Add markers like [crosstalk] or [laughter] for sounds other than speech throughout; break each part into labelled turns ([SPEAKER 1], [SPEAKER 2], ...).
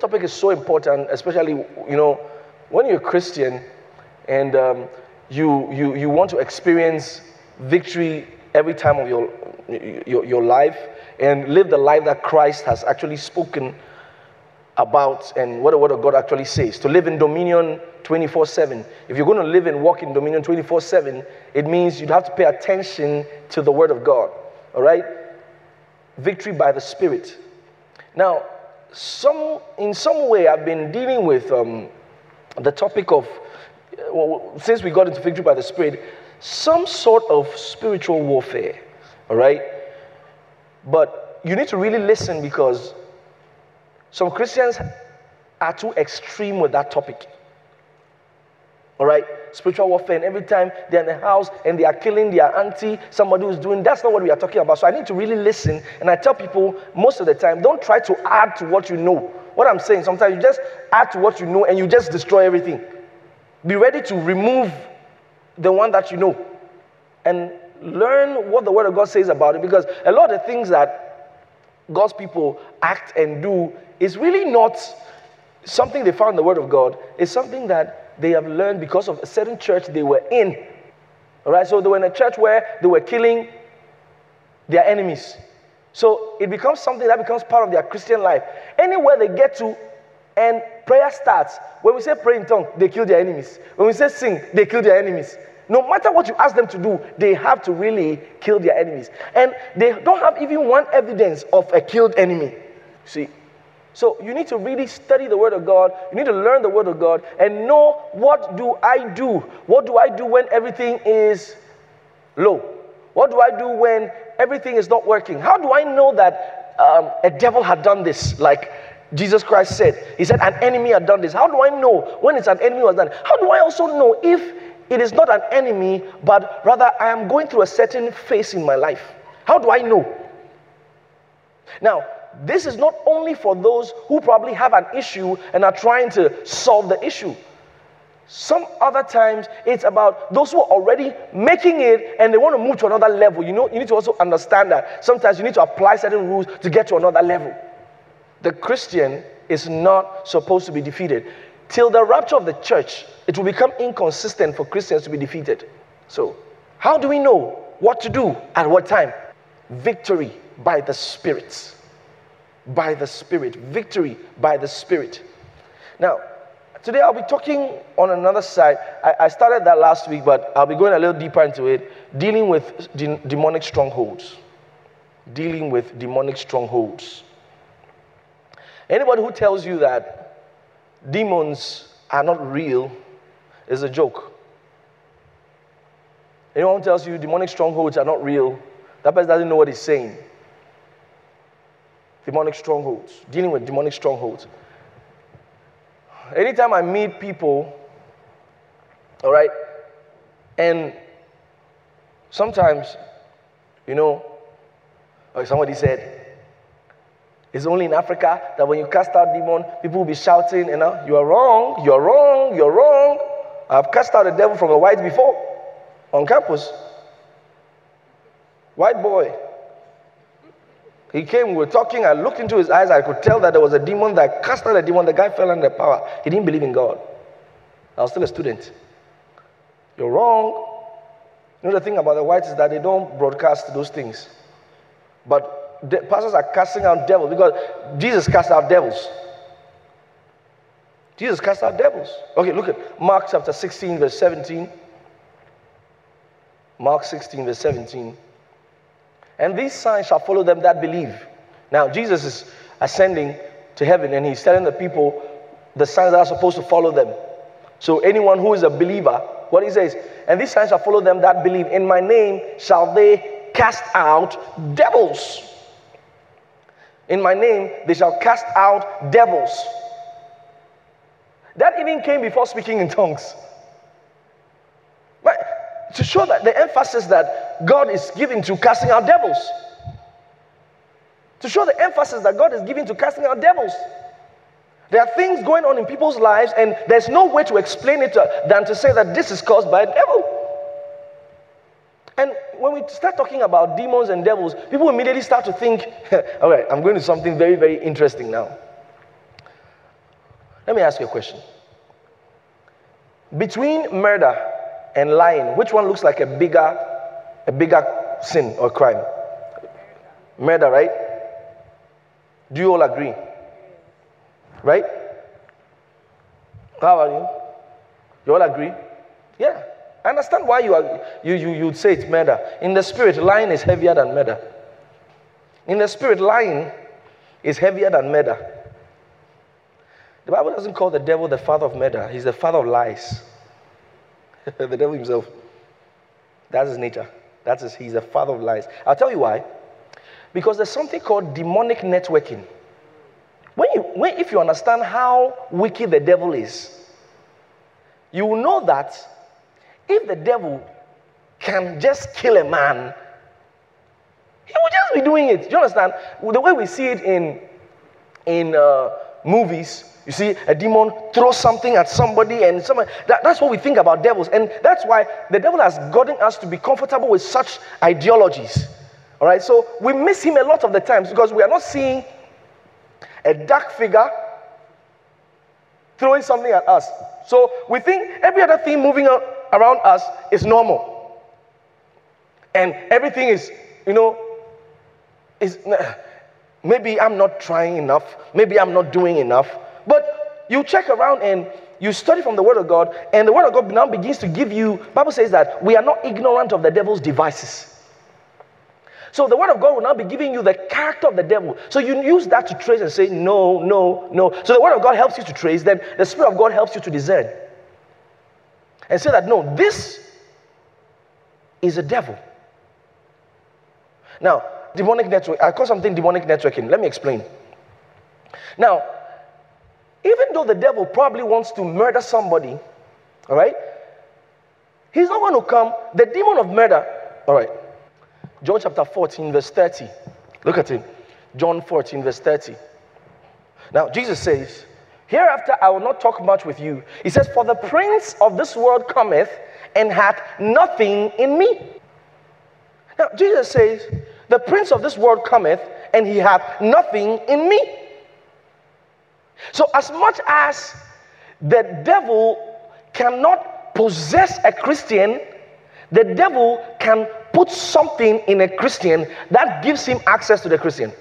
[SPEAKER 1] topic is so important, especially, you know, when you're a Christian and um, you, you, you want to experience victory every time of your, your, your life and live the life that Christ has actually spoken about and what the Word of God actually says. To live in dominion 24 7. If you're going to live and walk in dominion 24 7, it means you'd have to pay attention to the Word of God. All right? Victory by the Spirit. Now, some, in some way, I've been dealing with um, the topic of, well, since we got into victory by the Spirit, some sort of spiritual warfare. All right? But you need to really listen because some Christians are too extreme with that topic. All right? Spiritual warfare, and every time they're in the house and they are killing their auntie, somebody who's doing that's not what we are talking about. So I need to really listen. And I tell people most of the time, don't try to add to what you know. What I'm saying, sometimes you just add to what you know and you just destroy everything. Be ready to remove the one that you know and learn what the Word of God says about it because a lot of things that God's people act and do is really not something they found in the Word of God, it's something that they have learned because of a certain church they were in. All right, so they were in a church where they were killing their enemies. So it becomes something that becomes part of their Christian life. Anywhere they get to, and prayer starts. When we say pray in tongue, they kill their enemies. When we say sing, they kill their enemies. No matter what you ask them to do, they have to really kill their enemies. And they don't have even one evidence of a killed enemy. See, so you need to really study the Word of God. You need to learn the Word of God and know what do I do? What do I do when everything is low? What do I do when everything is not working? How do I know that um, a devil had done this? Like Jesus Christ said, He said, an enemy had done this. How do I know when it's an enemy was done? How do I also know if it is not an enemy, but rather I am going through a certain phase in my life? How do I know? Now, this is not only for those who probably have an issue and are trying to solve the issue. Some other times it's about those who are already making it and they want to move to another level. You know, you need to also understand that sometimes you need to apply certain rules to get to another level. The Christian is not supposed to be defeated. Till the rapture of the church, it will become inconsistent for Christians to be defeated. So, how do we know what to do at what time? Victory by the spirits by the Spirit. Victory by the Spirit. Now, today I'll be talking on another side. I, I, started that last week, but I'll be going a little deeper into it, dealing with de- demonic strongholds. Dealing with demonic strongholds. Anybody who tells you that demons are not real is a joke. Anyone who tells you demonic strongholds are not real, that person doesn't know what he's saying demonic strongholds, dealing with demonic strongholds. Anytime I meet people, all right, and sometimes, you know, like somebody said, it's only in Africa that when you cast out demon, people will be shouting, you know, you are wrong, you're wrong, you're wrong. I've cast out a devil from a white before on campus. White boy, he came, we were talking, I looked into his eyes, I could tell that there was a demon that cast out a demon. The guy fell under power. He didn't believe in God. I was still a student. You're wrong. You know, the thing about the whites is that they don't broadcast those things. But the pastors are casting out devils because Jesus cast out devils. Jesus cast out devils. Okay, look at Mark chapter 16, verse 17. Mark 16, verse 17 and these signs shall follow them that believe. Now, Jesus is ascending to heaven and he's telling the people the signs that are supposed to follow them. So, anyone who is a believer, what he says, and these signs shall follow them that believe. In my name shall they cast out devils. In my name they shall cast out devils. That even came before speaking in tongues. But to show that the emphasis that God is giving to casting out devils. To show the emphasis that God is giving to casting out devils. There are things going on in people's lives, and there's no way to explain it to, than to say that this is caused by a devil. And when we start talking about demons and devils, people immediately start to think, [laughs] all right, I'm going to something very, very interesting now. Let me ask you a question. Between murder and lying, which one looks like a bigger, a bigger sin or crime? Murder, right? Do you all agree? Right? How are you? You all agree? Yeah. I understand why you are you, you you'd say it's murder. In the spirit, lying is heavier than murder. In the spirit, lying is heavier than murder. The Bible doesn't call the devil the father of murder, he's the father of lies. [laughs] the devil himself. That's his nature. That's he's the father of lies. I'll tell you why. Because there's something called demonic networking. When you, when, if you understand how wicked the devil is, you will know that if the devil can just kill a man, he will just be doing it. Do you understand? The way we see it in, in uh, movies, you see a demon throw something at somebody, and someone, that, that's what we think about devils. And that's why the devil has gotten us to be comfortable with such ideologies. All right, so we miss him a lot of the times because we are not seeing a dark figure throwing something at us. So we think every other thing moving around us is normal. And everything is, you know, is maybe I'm not trying enough, maybe I'm not doing enough. But you check around and you study from the word of God, and the word of God now begins to give you, Bible says that we are not ignorant of the devil's devices. So the word of God will now be giving you the character of the devil. So you use that to trace and say, no, no, no. So the word of God helps you to trace, then the Spirit of God helps you to discern. And say that, no, this is a devil. Now, demonic network, I call something demonic networking. Let me explain. Now, even though the devil probably wants to murder somebody, all right, he's not going to come, the demon of murder, all right, John chapter 14, verse 30. Look at it. John 14, verse 30. Now, Jesus says, Hereafter I will not talk much with you. He says, For the prince of this world cometh and hath nothing in me. Now, Jesus says, The prince of this world cometh and he hath nothing in me. So, as much as the devil cannot possess a Christian, the devil can put something in a Christian that gives him access to the Christian.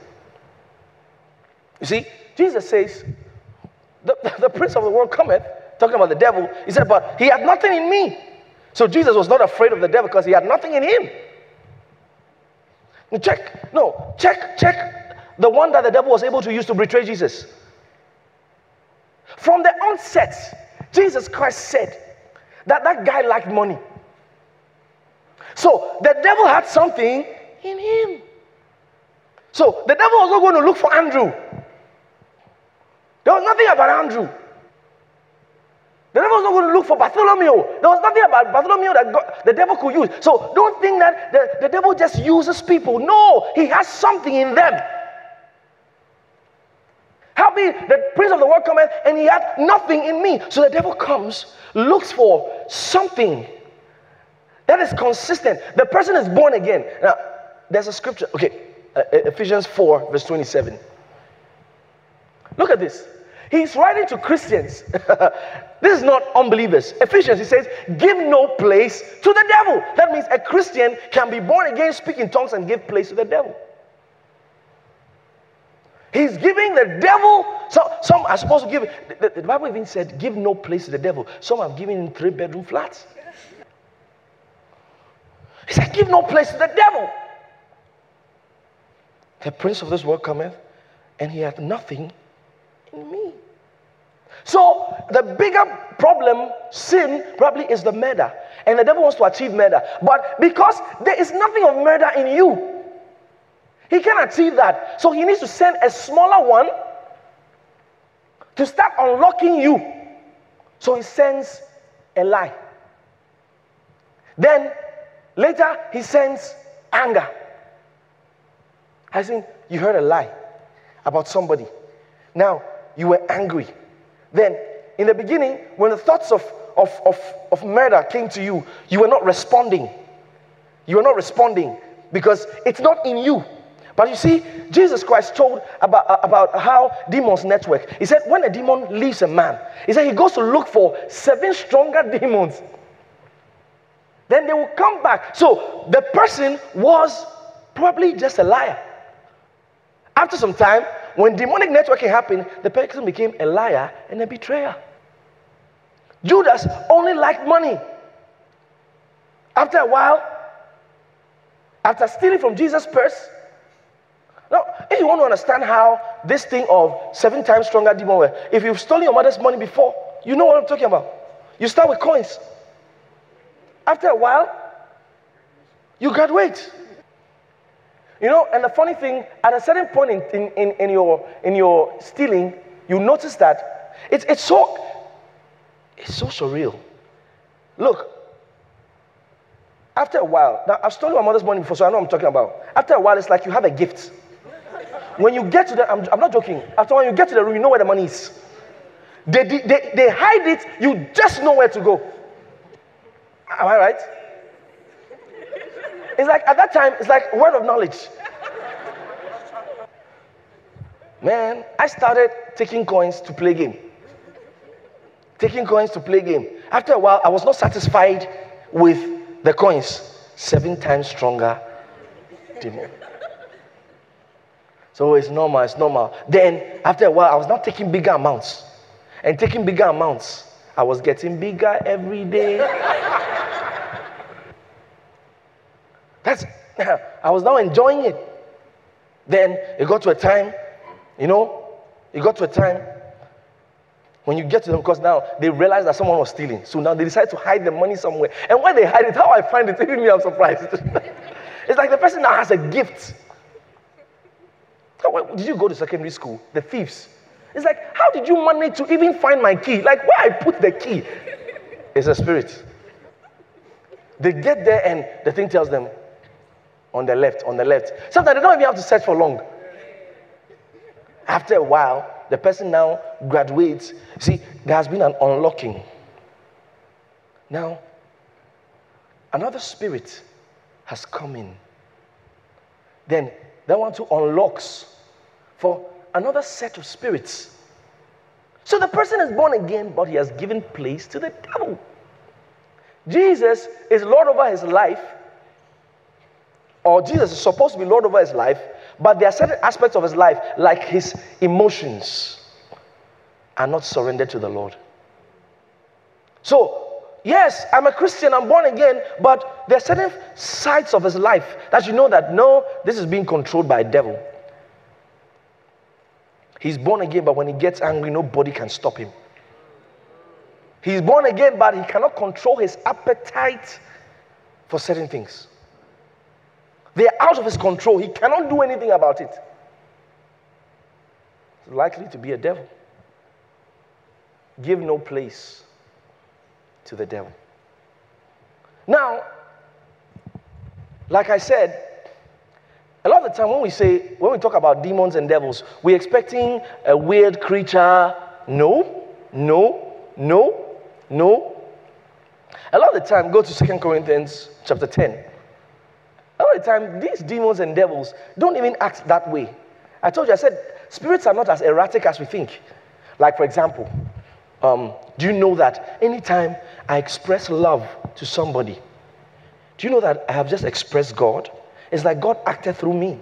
[SPEAKER 1] You see, Jesus says, the, the prince of the world cometh, talking about the devil. He said, but he had nothing in me. So Jesus was not afraid of the devil because he had nothing in him. Check, no, check, check the one that the devil was able to use to betray Jesus. From the onset, Jesus Christ said that that guy liked money. So the devil had something in him. So the devil was not going to look for Andrew. There was nothing about Andrew. The devil was not going to look for Bartholomew. There was nothing about Bartholomew that God, the devil could use. So don't think that the, the devil just uses people. No, he has something in them. How be the prince of the world cometh and he had nothing in me. So the devil comes, looks for something that is consistent. The person is born again. Now, there's a scripture. Okay, uh, Ephesians 4, verse 27. Look at this. He's writing to Christians. [laughs] this is not unbelievers. Ephesians, he says, give no place to the devil. That means a Christian can be born again, speak in tongues, and give place to the devil. He's giving the devil, so, some are supposed to give, the, the Bible even said, give no place to the devil. Some have given him three bedroom flats. He said, Give no place to the devil. The prince of this world cometh, and he hath nothing in me. So the bigger problem, sin, probably is the murder. And the devil wants to achieve murder. But because there is nothing of murder in you, he can achieve that. So he needs to send a smaller one to start unlocking you. So he sends a lie. Then Later, he sends anger. I think you heard a lie about somebody. Now, you were angry. Then, in the beginning, when the thoughts of, of, of, of murder came to you, you were not responding. You were not responding because it's not in you. But you see, Jesus Christ told about, about how demons network. He said, when a demon leaves a man, he said he goes to look for seven stronger demons. Then they will come back. So the person was probably just a liar. After some time, when demonic networking happened, the person became a liar and a betrayer. Judas only liked money. After a while, after stealing from Jesus' purse, now, if you want to understand how this thing of seven times stronger demon work, if you've stolen your mother's money before, you know what I'm talking about. You start with coins. After a while, you graduate. You know, and the funny thing, at a certain point in, in, in, in your, in your stealing, you notice that it's, it's, so, it's so surreal. Look, after a while, now I've stolen my mother's money before, so I know I'm talking about. After a while, it's like you have a gift. When you get to the, I'm, I'm not joking. After when you get to the room, you know where the money is. They, they, they hide it, you just know where to go. Am I right? It's like at that time, it's like word of knowledge. Man, I started taking coins to play game. Taking coins to play game. After a while, I was not satisfied with the coins. Seven times stronger demon. So it's normal, it's normal. Then after a while, I was not taking bigger amounts. And taking bigger amounts, I was getting bigger every day. That's [laughs] I was now enjoying it. Then it got to a time, you know, it got to a time when you get to them, because now they realize that someone was stealing. So now they decide to hide the money somewhere. And when they hide it, how I find it, [laughs] even me, I'm surprised. [laughs] it's like the person now has a gift. Did you go to secondary school? The thieves. It's like, how did you manage to even find my key? Like, where I put the key? It's a spirit. They get there and the thing tells them, on the left, on the left. Sometimes they don't even have to search for long. After a while, the person now graduates. See, there has been an unlocking. Now, another spirit has come in. Then that one too unlocks for another set of spirits. So the person is born again, but he has given place to the devil. Jesus is Lord over his life, or Jesus is supposed to be Lord over his life, but there are certain aspects of his life, like his emotions, are not surrendered to the Lord. So, yes, I'm a Christian, I'm born again, but there are certain sides of his life that you know that no, this is being controlled by a devil. He's born again, but when he gets angry, nobody can stop him. He's born again, but he cannot control his appetite for certain things. They're out of his control. He cannot do anything about it. It's likely to be a devil. Give no place to the devil. Now, like I said, a lot of the time when we say, when we talk about demons and devils, we're expecting a weird creature. No, no, no, no. A lot of the time, go to Second Corinthians chapter 10. A lot of the time, these demons and devils don't even act that way. I told you, I said, spirits are not as erratic as we think. Like, for example, um, do you know that anytime I express love to somebody, do you know that I have just expressed God? It's like God acted through me.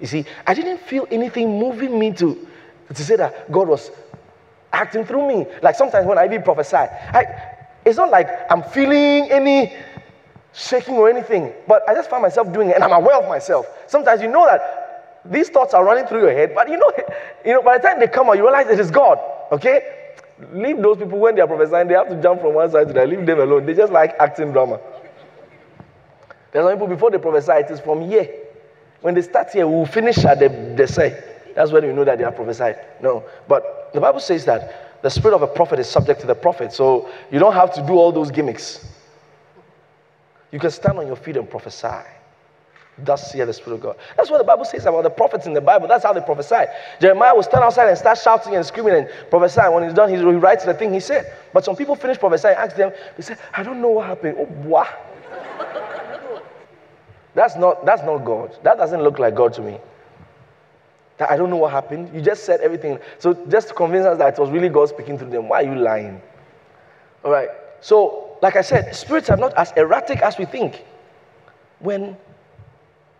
[SPEAKER 1] You see, I didn't feel anything moving me to, to say that God was acting through me. Like sometimes when I even prophesy, I, it's not like I'm feeling any shaking or anything, but I just find myself doing it and I'm aware of myself. Sometimes you know that these thoughts are running through your head, but you know, [laughs] you know, by the time they come out, you realize it is God. Okay? Leave those people when they are prophesying, they have to jump from one side to the other. Leave them alone. They just like acting drama. There's some people before they prophesy, it is from here. When they start here, we'll finish at the, the say. That's when you know that they are prophesied. No. But the Bible says that the spirit of a prophet is subject to the prophet. So you don't have to do all those gimmicks. You can stand on your feet and prophesy. Thus saith the Spirit of God. That's what the Bible says about the prophets in the Bible. That's how they prophesy. Jeremiah will stand outside and start shouting and screaming and prophesying. When he's done, he writes the thing he said. But some people finish prophesying, ask them, they say, I don't know what happened. Oh, what? That's not, that's not God. That doesn't look like God to me. That I don't know what happened. You just said everything. So just to convince us that it was really God speaking through them. Why are you lying? All right. So, like I said, spirits are not as erratic as we think. When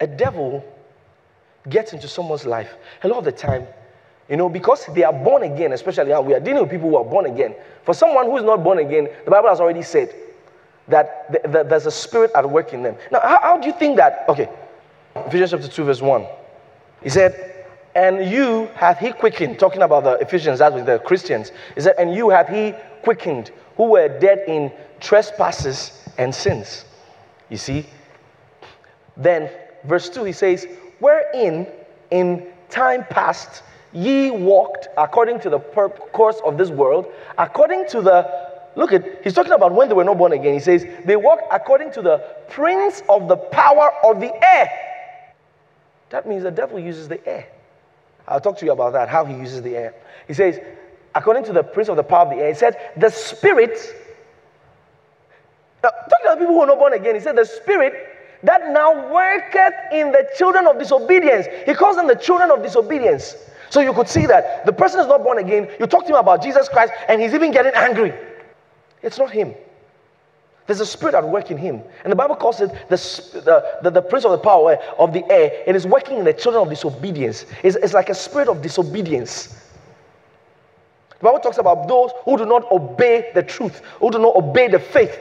[SPEAKER 1] a devil gets into someone's life, a lot of the time, you know, because they are born again, especially now, we are dealing with people who are born again. For someone who is not born again, the Bible has already said that th- th- there's a spirit at work in them. Now, how, how do you think that? Okay, Ephesians chapter 2, verse 1. He said, And you hath he quickened, talking about the Ephesians, that was the Christians. He said, And you hath he quickened, who were dead in trespasses and sins. You see? Then, verse 2, he says, Wherein in time past ye walked according to the course of this world, according to the Look at, he's talking about when they were not born again. He says, they walked according to the prince of the power of the air. That means the devil uses the air. I'll talk to you about that, how he uses the air. He says, according to the prince of the power of the air, he said, the spirit. Now, talking about people who are not born again, he said, the spirit that now worketh in the children of disobedience. He calls them the children of disobedience. So you could see that the person is not born again. You talk to him about Jesus Christ, and he's even getting angry. It's not him. There's a spirit at work in him. And the Bible calls it the, the, the, the, prince of the power eh, of the air. It is working in the children of disobedience. It's, it's like a spirit of disobedience. The Bible talks about those who do not obey the truth, who do not obey the faith.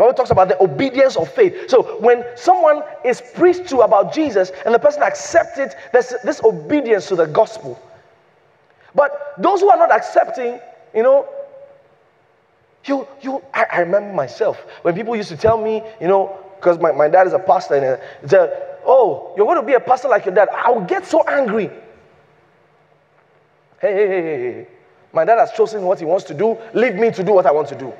[SPEAKER 1] Bible talks about the obedience of faith. So when someone is preached to about Jesus and the person accepts it, there's this obedience to the gospel. But those who are not accepting, you know, you, you, I, I remember myself when people used to tell me, you know, because my, my dad is a pastor, and uh, said, Oh, you're going to be a pastor like your dad. I would get so angry. Hey, hey, hey, hey, hey. My dad has chosen what he wants to do. Leave me to do what I want to do.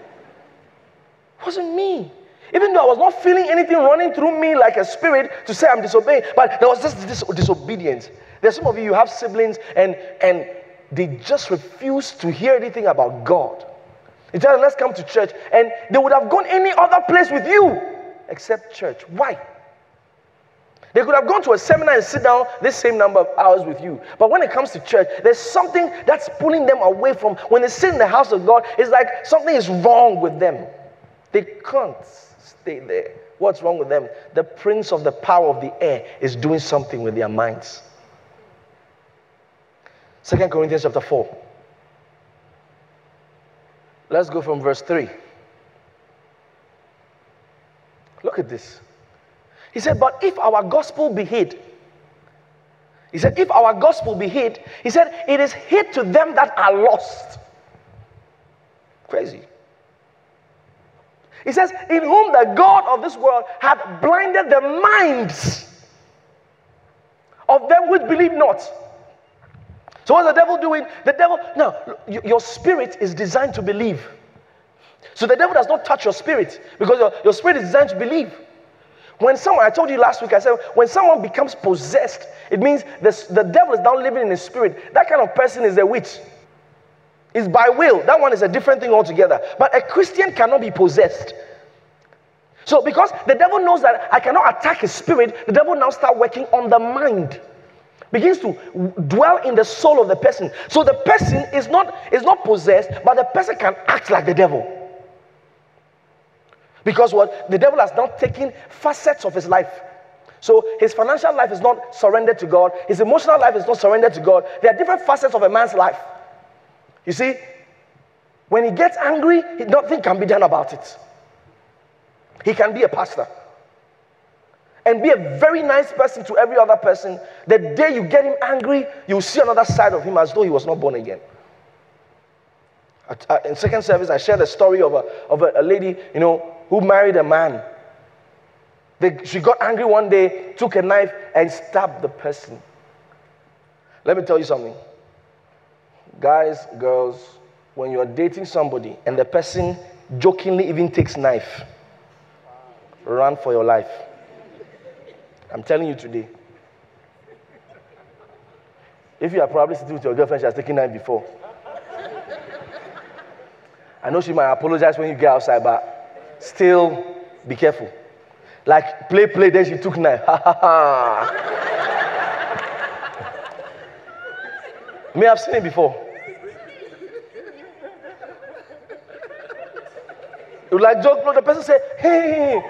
[SPEAKER 1] It wasn't me. Even though I was not feeling anything running through me like a spirit to say I'm disobeying, but there was just this disobedience. There's some of you, you have siblings, and, and they just refuse to hear anything about God. He tell them, let's come to church. And they would have gone any other place with you except church. Why? They could have gone to a seminar and sit down this same number of hours with you. But when it comes to church, there's something that's pulling them away from when they sit in the house of God, it's like something is wrong with them. They can't stay there. What's wrong with them? The prince of the power of the air is doing something with their minds. Second Corinthians chapter 4. Let's go from verse 3. Look at this. He said, But if our gospel be hid, he said, If our gospel be hid, he said, It is hid to them that are lost. Crazy. He says, In whom the God of this world hath blinded the minds of them which believe not so what's the devil doing? The devil, now, your spirit is designed to believe. So the devil does not touch your spirit because your, your spirit is designed to believe. When someone, I told you last week, I said, when someone becomes possessed, it means the, the devil is now living in his spirit. That kind of person is a witch. It's by will. That one is a different thing altogether. But a Christian cannot be possessed. So because the devil knows that I cannot attack his spirit, the devil now start working on the mind begins to dwell in the soul of the person. So the person is not, is not possessed, but the person can act like the devil. Because what? The devil has now taken facets of his life. So his financial life is not surrendered to God, his emotional life is not surrendered to God. There are different facets of a man's life. You see, when he gets angry, nothing can be done about it. He can be a pastor and be a very nice person to every other person, the day you get him angry, you'll see another side of him as though he was not born again. Uh, in second service, I shared a story of a, of a, a lady, you know, who married a man. They, she got angry one day, took a knife, and stabbed the person. Let me tell you something. Guys, girls, when you're dating somebody and the person jokingly even takes knife, run for your life. I'm telling you today. If you are probably sitting with your girlfriend, she has taken knife before. I know she might apologize when you get outside, but still be careful. Like play, play, then she took knife. Ha ha ha. May have seen it before. You like joke, no, the person say, hey,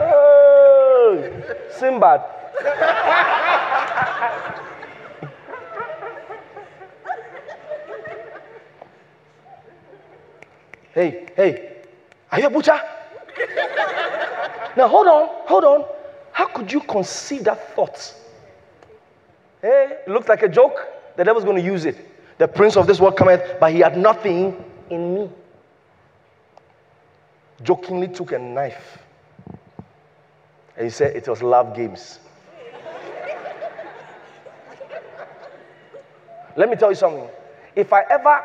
[SPEAKER 1] oh, Sinbad. [laughs] hey, hey, are you a butcher? now hold on, hold on. How could you conceive that thought? Hey, it looks like a joke. The devil's going to use it. The prince of this world cometh, but he had nothing in me. Jokingly took a knife and he said it was love games. Let me tell you something. If I ever,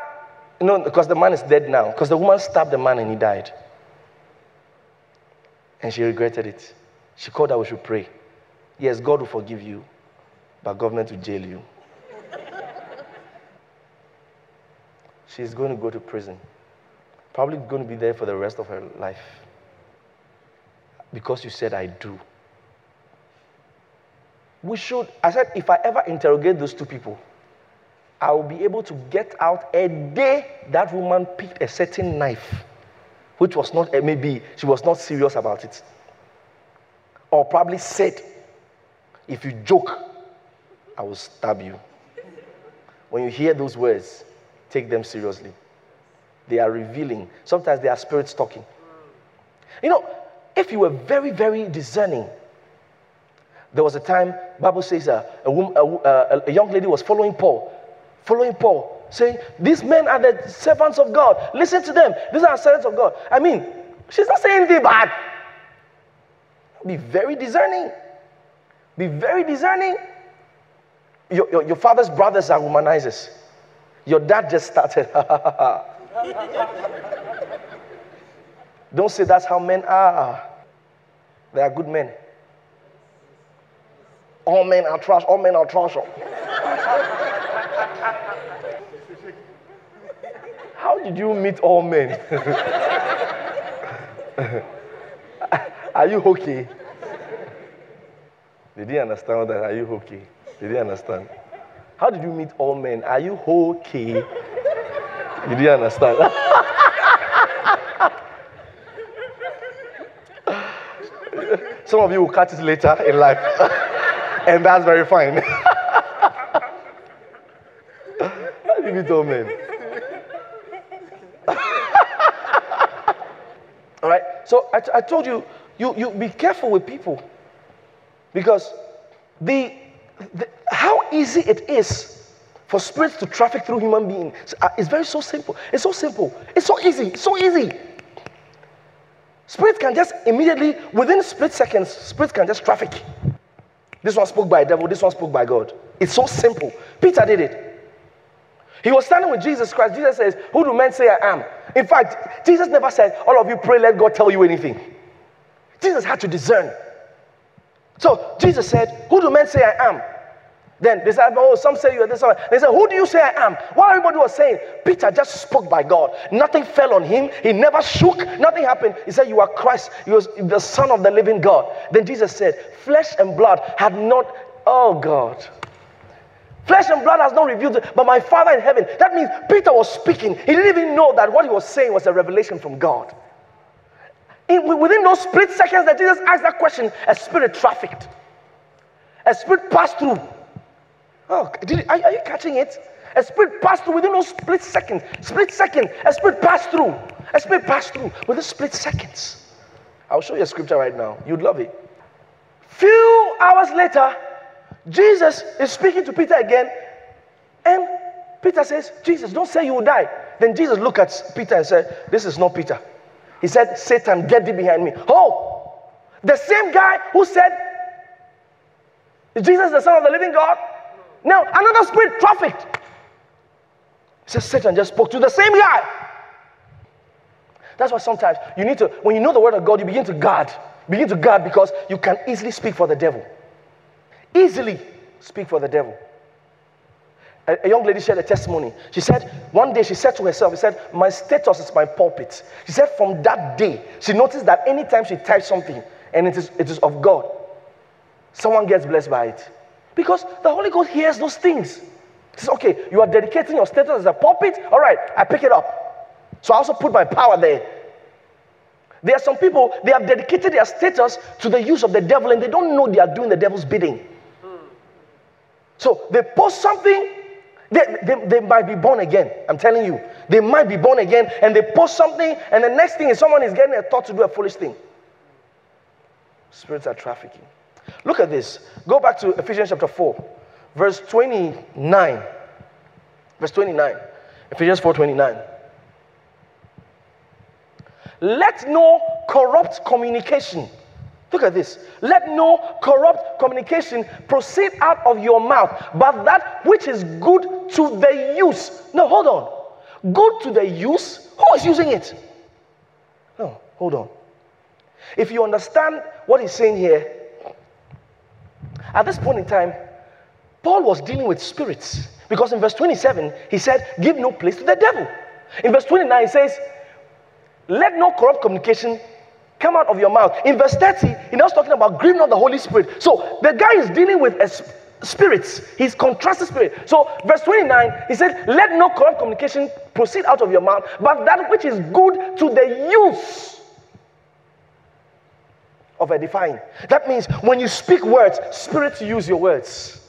[SPEAKER 1] know, because the man is dead now, because the woman stabbed the man and he died. And she regretted it. She called out, we should pray. Yes, God will forgive you, but government will jail you. She's going to go to prison. Probably going to be there for the rest of her life. Because you said, I do. We should, I said, if I ever interrogate those two people, I will be able to get out a day that woman picked a certain knife, which was not, eh, maybe she was not serious about it. Or probably said, if you joke, I will stab you. When you hear those words, take them seriously. They are revealing. Sometimes they are spirits talking. You know, if you were very, very discerning, there was a time, Bible says uh, a, woman, a, a young lady was following Paul, following Paul, saying, These men are the servants of God. Listen to them. These are servants of God. I mean, she's not saying anything bad. Be very discerning. Be very discerning. Your, your, your father's brothers are womanizers. Your dad just started. [laughs] Don't say that's how men are. They are good men. All men are trash. All men are trash. How did you meet all men? [laughs] are you okay? Did he understand that? Are you okay? Did he understand? How did you meet all men? Are you okay? You understand? [laughs] Some of you will catch it later in life, [laughs] and that's very fine. You meet all men? all right. So I, t- I told you, you, you be careful with people because the, the how easy it is for spirits to traffic through human beings uh, it's very so simple. It's so simple. It's so easy. It's so easy. Spirits can just immediately, within split seconds, spirits can just traffic. This one spoke by a devil, this one spoke by God. It's so simple. Peter did it. He was standing with Jesus Christ. Jesus says, Who do men say I am? In fact, Jesus never said, All of you pray, let God tell you anything. Jesus had to discern. So Jesus said, Who do men say I am? Then they said, Oh, some say you are this. They said, Who do you say I am? What everybody was saying, Peter just spoke by God. Nothing fell on him. He never shook. Nothing happened. He said, You are Christ. You are the Son of the living God. Then Jesus said, Flesh and blood had not, oh God. Flesh and blood has not revealed it, but my Father in heaven. That means Peter was speaking. He didn't even know that what he was saying was a revelation from God. In, within those split seconds that Jesus asked that question, a spirit trafficked. A spirit passed through. Oh, did, are, are you catching it? A spirit passed through within those split seconds. Split second. A spirit passed through. A spirit passed through within split seconds. I'll show you a scripture right now. You'd love it. Few hours later, Jesus is speaking to Peter again, and Peter says, Jesus, don't say you will die. Then Jesus looked at Peter and said, This is not Peter. He said, Satan, get thee behind me. Oh, the same guy who said, Jesus the Son of the living God? Now, another spirit trafficked. He says, Satan just spoke to the same guy. That's why sometimes you need to, when you know the word of God, you begin to guard. Begin to guard because you can easily speak for the devil. Easily speak for the devil. A, a young lady shared a testimony. She said, one day she said to herself, she said, My status is my pulpit. She said, from that day, she noticed that anytime she types something and it is, it is of God, someone gets blessed by it. Because the Holy Ghost hears those things. He Says, okay, you are dedicating your status as a pulpit. All right, I pick it up. So I also put my power there. There are some people, they have dedicated their status to the use of the devil and they don't know they are doing the devil's bidding. So they post something, they, they, they might be born again. I'm telling you. They might be born again and they post something, and the next thing is someone is getting a thought to do a foolish thing. Spirits are trafficking. Look at this. Go back to Ephesians chapter 4, verse 29. Verse 29. Ephesians 4 29. Let no corrupt communication, look at this. Let no corrupt communication proceed out of your mouth, but that which is good to the use. No, hold on. Good to the use? Who is using it? No, hold on. If you understand what he's saying here, at this point in time, Paul was dealing with spirits because in verse 27, he said, Give no place to the devil. In verse 29, he says, Let no corrupt communication come out of your mouth. In verse 30, he now talking about grieving not the Holy Spirit. So the guy is dealing with a spirits. He's contrasted spirit. So verse 29, he said, Let no corrupt communication proceed out of your mouth, but that which is good to the use of edifying. That means when you speak words, spirits use your words.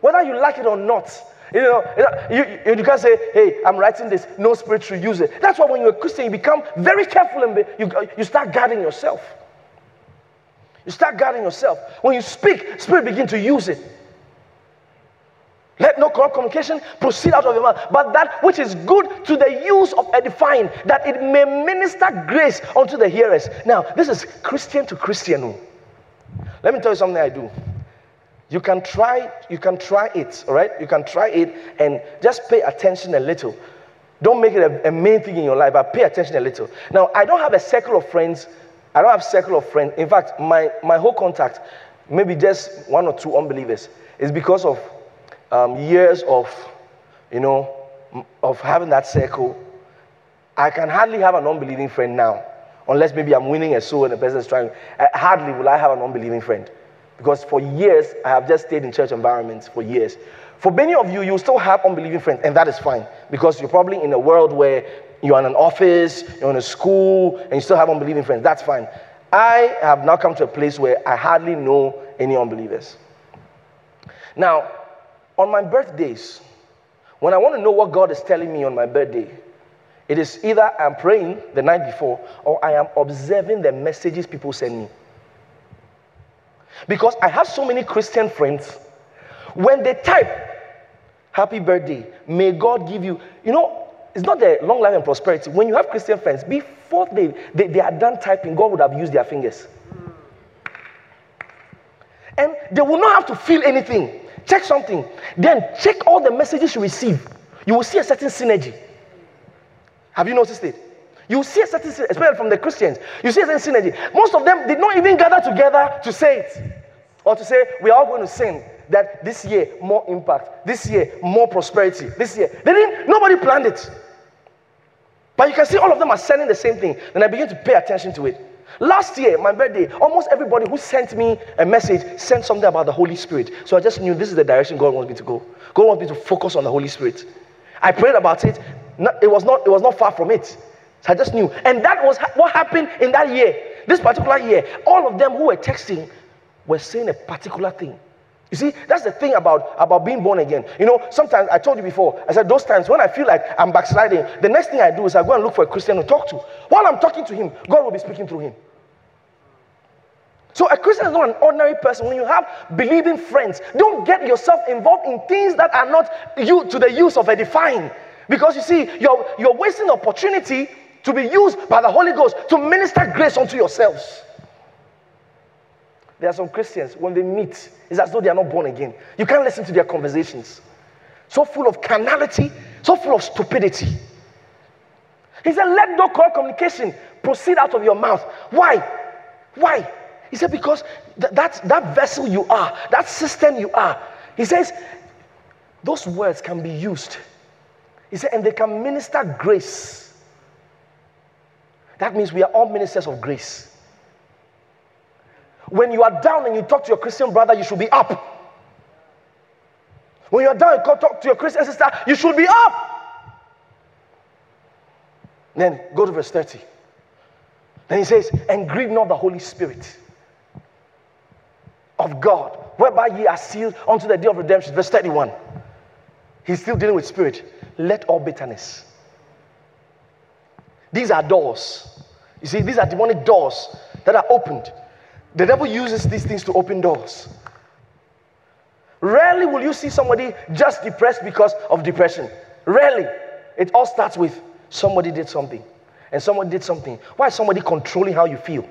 [SPEAKER 1] Whether you like it or not, you know, you, you, can't say, hey, I'm writing this, no spirit should use it. That's why when you're a Christian, you become very careful and you, you start guarding yourself. You start guarding yourself. When you speak, spirit begin to use it. Let no corrupt communication proceed out of your mouth, but that which is good to the use of edifying, that it may minister grace unto the hearers. Now, this is Christian to Christian. Oh. Let me tell you something I do. You can try, you can try it, all right? You can try it and just pay attention a little. Don't make it a, a main thing in your life, but pay attention a little. Now, I don't have a circle of friends. I don't have circle of friends. In fact, my, my whole contact, maybe just one or two unbelievers, is because of um, years of, you know, of having that circle, I can hardly have an unbelieving friend now, unless maybe I'm winning a soul and the person is trying. Uh, hardly will I have an unbelieving friend, because for years I have just stayed in church environments for years. For many of you, you still have unbelieving friends, and that is fine because you're probably in a world where you're in an office, you're in a school, and you still have unbelieving friends. That's fine. I have now come to a place where I hardly know any unbelievers. Now, on my birthdays, when I want to know what God is telling me on my birthday, it is either I'm praying the night before or I am observing the messages people send me. Because I have so many Christian friends, when they type, Happy birthday, may God give you, you know, it's not the long life and prosperity. When you have Christian friends, before they, they, they are done typing, God would have used their fingers. And they will not have to feel anything. Check something. Then check all the messages you receive. You will see a certain synergy. Have you noticed it? You see a certain, especially from the Christians, you see a certain synergy. Most of them did not even gather together to say it or to say, we are all going to sing that this year more impact, this year more prosperity, this year. They didn't, nobody planned it. But you can see all of them are saying the same thing. Then I begin to pay attention to it. Last year, my birthday, almost everybody who sent me a message sent something about the Holy Spirit. So I just knew this is the direction God wants me to go. God wants me to focus on the Holy Spirit. I prayed about it. It was not, it was not far from it. So I just knew. And that was what happened in that year. This particular year, all of them who were texting were saying a particular thing. You see, that's the thing about, about being born again. You know, sometimes I told you before, I said those times when I feel like I'm backsliding, the next thing I do is I go and look for a Christian to talk to. While I'm talking to him, God will be speaking through him. So a Christian is not an ordinary person. When you have believing friends, don't get yourself involved in things that are not you to the use of edifying. Because you see, you're, you're wasting opportunity to be used by the Holy Ghost to minister grace unto yourselves. There are some Christians, when they meet, it's as though they are not born again. You can't listen to their conversations. So full of carnality, so full of stupidity. He said, Let no corrupt communication proceed out of your mouth. Why? Why? He said, Because th- that, that vessel you are, that system you are, he says, those words can be used. He said, and they can minister grace. That means we are all ministers of grace. When you are down and you talk to your Christian brother, you should be up. When you're down, and you talk to your Christian sister, you should be up. Then go to verse 30. Then he says, And grieve not the Holy Spirit of God, whereby ye are sealed unto the day of redemption. Verse 31. He's still dealing with spirit. Let all bitterness. These are doors. You see, these are demonic doors that are opened. The devil uses these things to open doors. Rarely will you see somebody just depressed because of depression. Rarely. It all starts with somebody did something. And someone did something. Why is somebody controlling how you feel?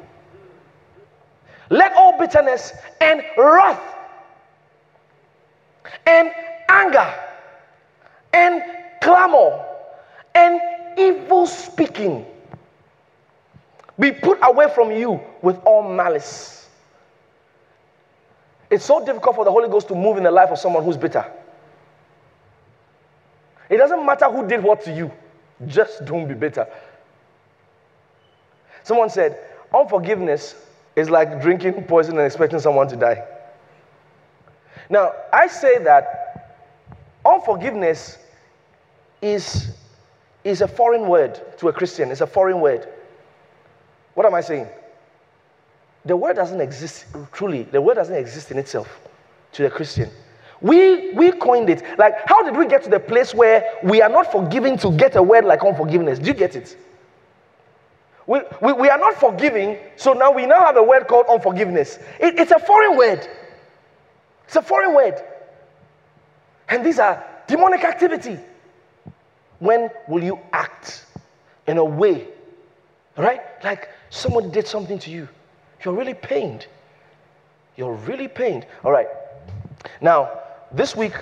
[SPEAKER 1] Let all bitterness and wrath and anger and clamor and evil speaking be put away from you with all malice. It's so difficult for the Holy Ghost to move in the life of someone who's bitter. It doesn't matter who did what to you, just don't be bitter. Someone said, unforgiveness is like drinking poison and expecting someone to die. Now, I say that unforgiveness is, is a foreign word to a Christian, it's a foreign word. What am I saying? The word doesn't exist, truly, the word doesn't exist in itself to the Christian. We, we coined it. Like, how did we get to the place where we are not forgiving to get a word like unforgiveness? Do you get it? We, we, we are not forgiving, so now we now have a word called unforgiveness. It, it's a foreign word. It's a foreign word. And these are demonic activity. When will you act in a way, right? Like someone did something to you. You're really pained. You're really pained. All right. Now, this week,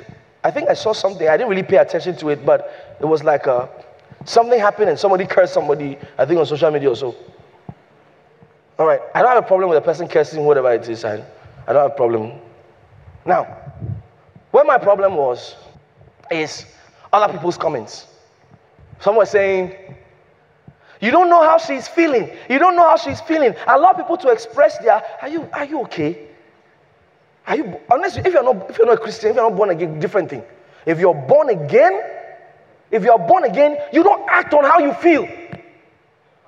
[SPEAKER 1] I think I saw something. I didn't really pay attention to it, but it was like a, something happened and somebody cursed somebody, I think on social media or so. All right. I don't have a problem with a person cursing whatever it is. I, I don't have a problem. Now, where my problem was is other people's comments. Someone saying, you don't know how she's feeling. You don't know how she's feeling. Allow people to express their, are you, are you okay? Are you, unless, if you're not, if you're not a Christian, if you're not born again, different thing. If you're born again, if you're born again, you don't act on how you feel.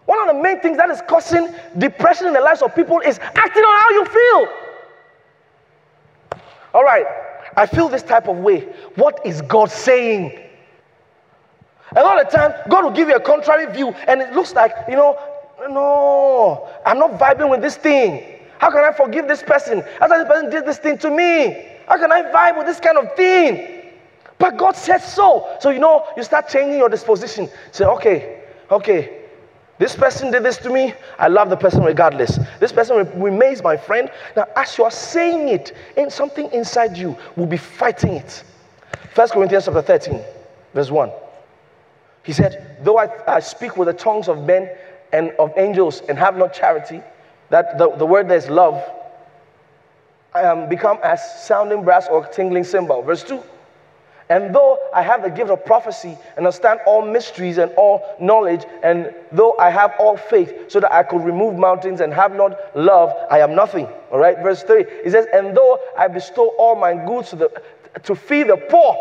[SPEAKER 1] One of the main things that is causing depression in the lives of people is acting on how you feel. All right, I feel this type of way. What is God saying? A lot of time, God will give you a contrary view, and it looks like, you know, no, I'm not vibing with this thing. How can I forgive this person? How After this person did this thing to me, how can I vibe with this kind of thing? But God said so. So, you know, you start changing your disposition. Say, okay, okay, this person did this to me. I love the person regardless. This person remains my friend. Now, as you are saying it, in something inside you will be fighting it. First Corinthians chapter 13, verse 1. He said, Though I, I speak with the tongues of men and of angels and have not charity, that the, the word there is love, I am become as sounding brass or tingling cymbal. Verse 2. And though I have the gift of prophecy and understand all mysteries and all knowledge, and though I have all faith so that I could remove mountains and have not love, I am nothing. All right, verse 3. It says, And though I bestow all my goods to, the, to feed the poor,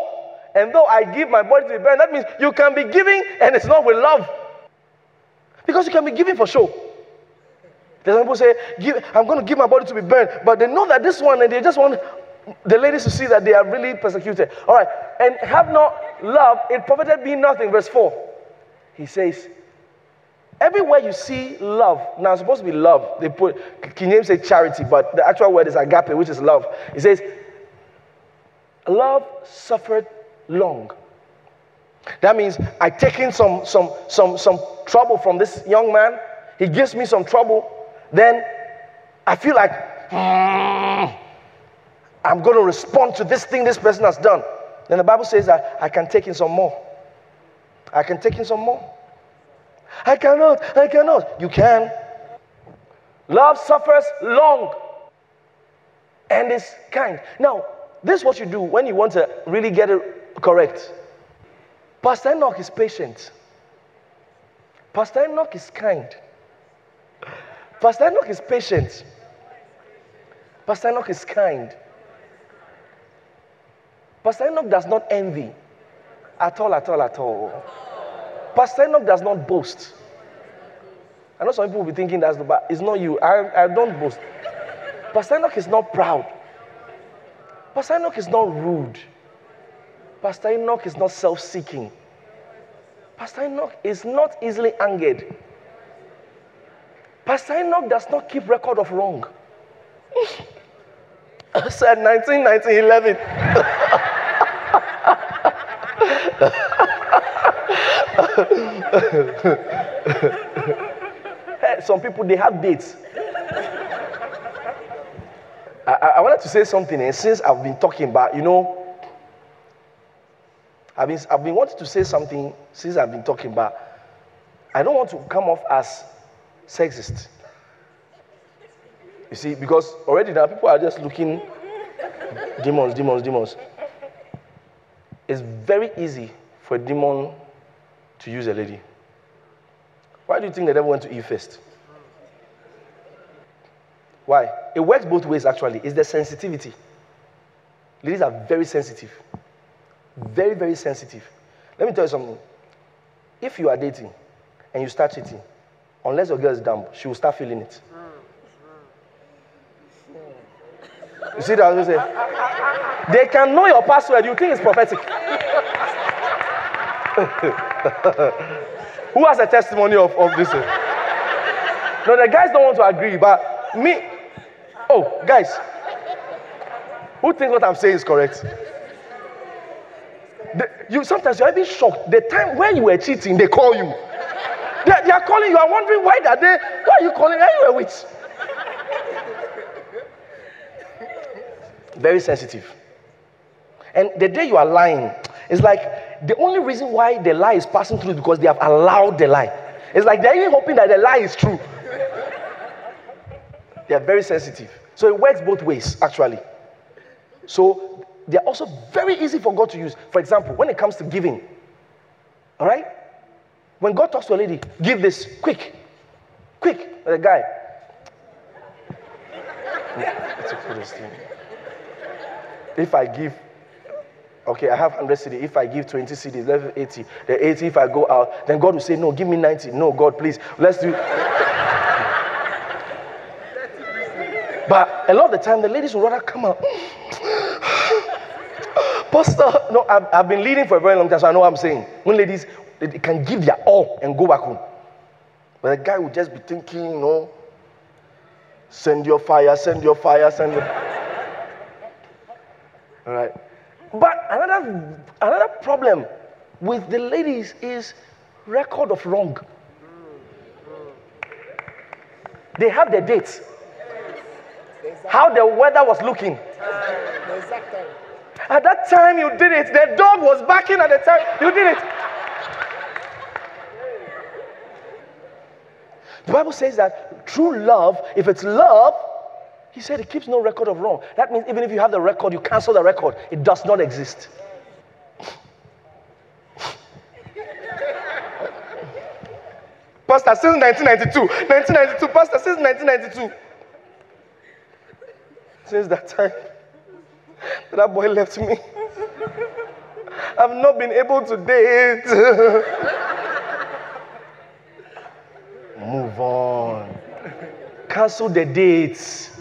[SPEAKER 1] and though I give my body to be burned, that means you can be giving and it's not with love. Because you can be giving for show. There's people say, I'm going to give my body to be burned, but they know that this one and they just want the ladies to see that they are really persecuted. All right, and have not love, it profited me nothing. Verse 4. He says, Everywhere you see love, now it's supposed to be love. They put King James say charity, but the actual word is agape, which is love. It says, Love suffered long. That means I take in some, some, some, some trouble from this young man. He gives me some trouble. Then I feel like mm, I'm going to respond to this thing this person has done. Then the Bible says that I can take in some more. I can take in some more. I cannot. I cannot. You can. Love suffers long and is kind. Now, this is what you do when you want to really get it correct. Pastor Enoch is patient. Pastor Enoch is kind. Pastor Enoch is patient. Pastor Enoch is kind. Pastor Enoch does not envy. At all, at all, at all. Pastor Enoch does not boast. I know some people will be thinking that's the but it's not you. I, I don't boast. Pastor Enoch is not proud. Pastor Enoch is not rude. Pastor Enoch is not self seeking. Pastor Enoch is not easily angered. Pastor Enoch does not keep record of wrong. [laughs] I said 19, 19, 11. [laughs] Some people, they have dates. I, I, wanted to say something, and since I've been talking about, you know, I've been, I've been wanting to say something since I've been talking about. I don't want to come off as sexist. You see, because already now people are just looking demons, demons, demons. It's very easy for a demon to use a lady. Why do you think the devil went to Eve first? Why? It works both ways actually. It's the sensitivity. Ladies are very sensitive. Very, very sensitive. Let me tell you something. If you are dating and you start cheating, unless your girl is dumb, she will start feeling it. You see that? say, they can know your password. You think it's prophetic. [laughs] Who has a testimony of, of this? No, the guys don't want to agree, but me, oh, guys, who thinks what I'm saying is correct? You sometimes you're even shocked. The time when you were cheating, they call you. They, they are calling you. I'm wondering why that they why are you calling? Are you a witch? Very sensitive. And the day you are lying, it's like the only reason why the lie is passing through is because they have allowed the lie. It's like they're even hoping that the lie is true. they are very sensitive. So it works both ways, actually. So they're also very easy for God to use. For example, when it comes to giving, all right? When God talks to a lady, give this quick, quick. The guy. If I give Okay, I have 100 cedis. If I give 20 cedis, let's 80. The 80, if I go out, then God will say, No, give me 90. No, God, please, let's do. but a lot of the time, the ladies will rather come out. Pastor, no, I've, I've been leading for a very long time, so I know what I'm saying. When ladies they can give their all and go back home. But the guy will just be thinking, you know, send your fire, send your fire, send your. [laughs] All right. But another, another problem with the ladies is record of wrong. They have the dates. How the weather was looking. At that time you did it. The dog was barking at the time you did it. The Bible says that true love, if it's love, he said it keeps no record of wrong. That means even if you have the record, you cancel the record. It does not exist. [laughs] Pastor, since 1992. 1992. Pastor, since 1992. Since that time that boy left me, I've not been able to date. Move on. Cancel the dates.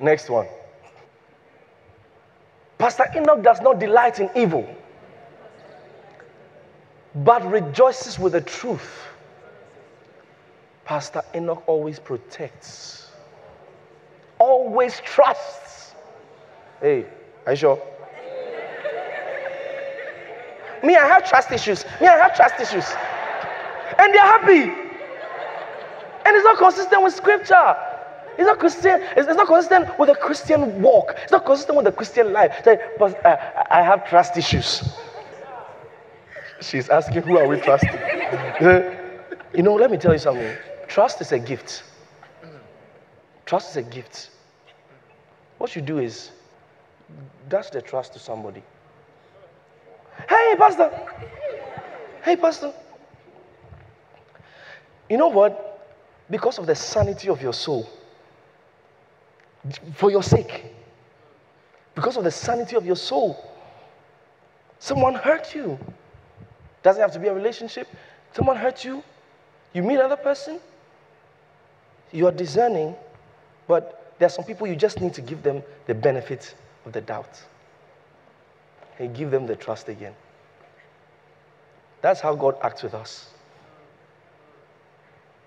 [SPEAKER 1] Next one. Pastor Enoch does not delight in evil, but rejoices with the truth. Pastor Enoch always protects, always trusts. Hey, are you sure? Me, I have trust issues. Me, I have trust issues. And they're happy. And it's not consistent with scripture. It's not Christian. It's, not consistent with a Christian walk. It's not consistent with the Christian life. but uh, I have trust issues. She's asking, who are we trusting? [laughs] you know, let me tell you something. Trust is a gift. Trust is a gift. What you do is dash the trust to somebody. Hey, Pastor. Hey, Pastor. You know what? Because of the sanity of your soul, for your sake. because of the sanity of your soul. Someone hurt you. Doesn't have to be a relationship. Someone hurt you. You meet another person. You are discerning, but there are some people you just need to give them the benefit of the doubt and give them the trust again. That's how God acts with us.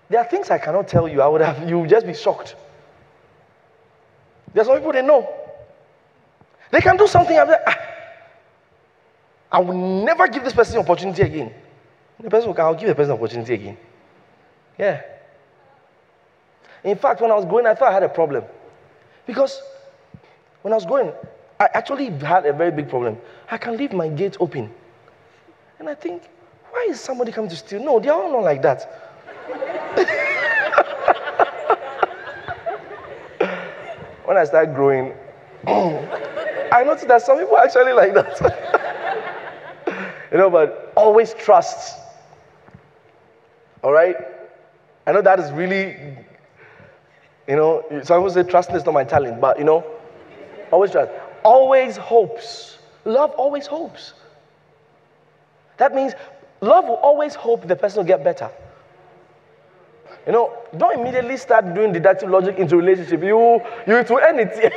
[SPEAKER 1] There are things I cannot tell you. I would have you would just be shocked. There are some people they know. They can do something. I'm like, ah, I will never give this person an opportunity again. The person will I'll give the person an opportunity again. Yeah. In fact, when I was going, I thought I had a problem. Because when I was going, I actually had a very big problem. I can leave my gate open. And I think, why is somebody coming to steal? No, they are all not like that. [laughs] when I started growing, [clears throat] I noticed that some people actually like that. [laughs] you know, but always trust. All right? I know that is really, you know, some people say trust is not my talent, but you know, always trust always hopes. Love always hopes. That means love will always hope the person will get better. You know, don't immediately start doing deductive logic into relationship. You you will end it.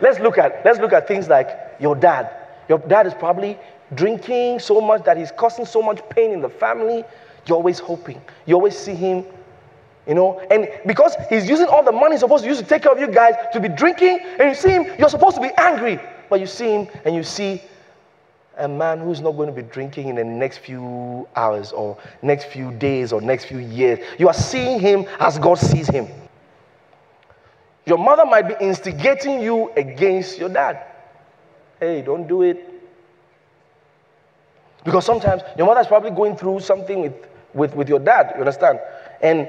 [SPEAKER 1] Let's look at let's look at things like your dad. Your dad is probably drinking so much that he's causing so much pain in the family. You're always hoping. You always see him you know, and because he's using all the money he's supposed to use to take care of you guys to be drinking, and you see him, you're supposed to be angry. But you see him and you see a man who's not going to be drinking in the next few hours or next few days or next few years. You are seeing him as God sees him. Your mother might be instigating you against your dad. Hey, don't do it. Because sometimes your mother is probably going through something with, with, with your dad, you understand? And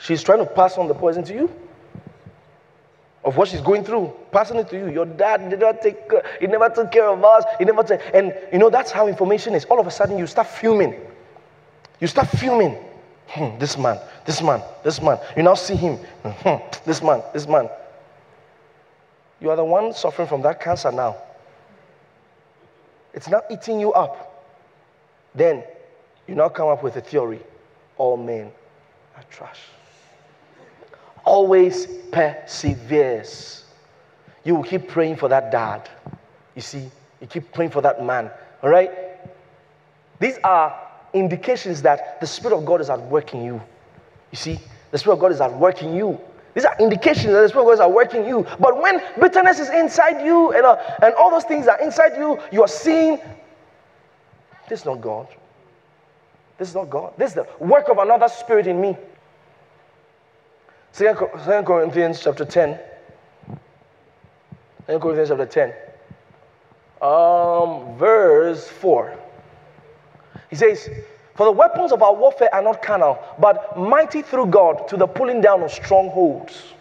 [SPEAKER 1] She's trying to pass on the poison to you of what she's going through, passing it to you. Your dad did not take, he never took care of us. He never, took, and you know that's how information is. All of a sudden, you start fuming. You start fuming. Hmm, this man, this man, this man. You now see him. Hmm, this man, this man. You are the one suffering from that cancer now. It's not eating you up. Then you now come up with a theory. All men are trash always perseveres. You will keep praying for that dad. You see, you keep praying for that man. All right? These are indications that the Spirit of God is at work in you. You see, the Spirit of God is at work in you. These are indications that the Spirit of God is at work in you. But when bitterness is inside you and, uh, and all those things are inside you, you are seeing this is not God. This is not God. This is the work of another spirit in me. Second Corinthians chapter 10. Second Corinthians chapter 10. Um, verse 4. He says, For the weapons of our warfare are not carnal, but mighty through God to the pulling down of strongholds,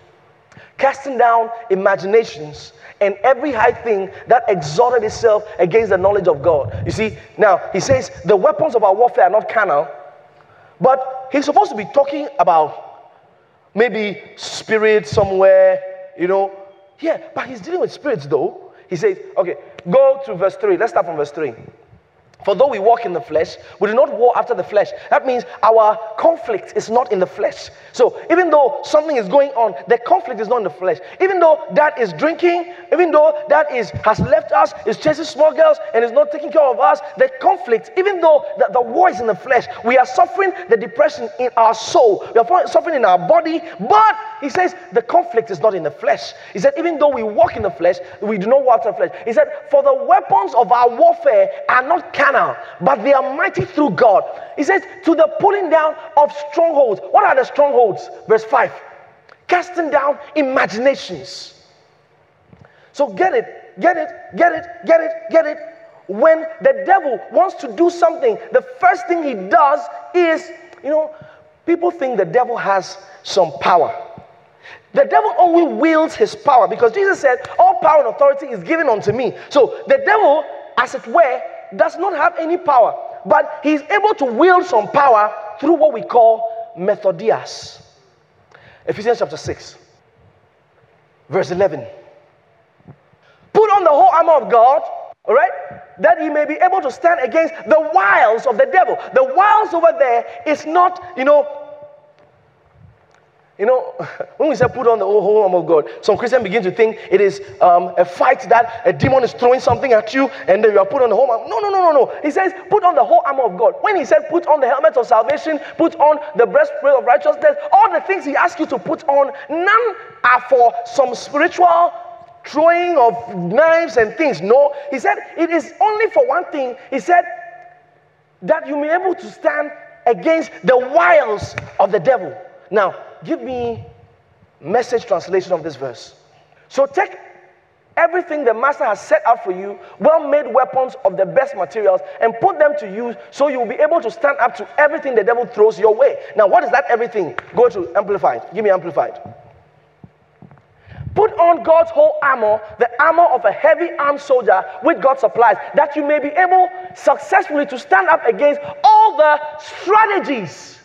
[SPEAKER 1] casting down imaginations and every high thing that exalted itself against the knowledge of God. You see, now he says, The weapons of our warfare are not carnal, but he's supposed to be talking about maybe spirit somewhere, you know. Yeah, but he's dealing with spirits though. He says, okay, go to verse 3. Let's start from verse 3. For though we walk in the flesh, we do not war after the flesh. That means our conflict is not in the flesh. So even though something is going on, the conflict is not in the flesh. Even though that is drinking, even though that is has left us, is chasing small girls, and is not taking care of us, the conflict, even though the, the war is in the flesh, we are suffering the depression in our soul. We are suffering in our body, but he says the conflict is not in the flesh. He said, even though we walk in the flesh, we do not walk in the flesh. He said, for the weapons of our warfare are not carnal, but they are mighty through God. He says, to the pulling down of strongholds. What are the strongholds? Verse 5 casting down imaginations. So get it, get it, get it, get it, get it. When the devil wants to do something, the first thing he does is, you know, people think the devil has some power. The devil only wields his power because Jesus said, All power and authority is given unto me. So the devil, as it were, does not have any power, but he's able to wield some power through what we call methodias. Ephesians chapter 6, verse 11. Put on the whole armor of God, all right, that he may be able to stand against the wiles of the devil. The wiles over there is not, you know, you know, [laughs] when we say put on the whole armor of God, some Christians begin to think it is um, a fight that a demon is throwing something at you and then you are put on the whole armor. No, no, no, no, no. He says put on the whole armor of God. When he said put on the helmet of salvation, put on the breastplate of righteousness, all the things he asks you to put on, none are for some spiritual throwing of knives and things. No, he said it is only for one thing. He said that you may be able to stand against the wiles of the devil. Now, give me message translation of this verse. So take everything the master has set out for you, well made weapons of the best materials, and put them to use so you'll be able to stand up to everything the devil throws your way. Now, what is that everything? Go to Amplified. Give me Amplified. Put on God's whole armor, the armor of a heavy armed soldier with God supplies, that you may be able successfully to stand up against all the strategies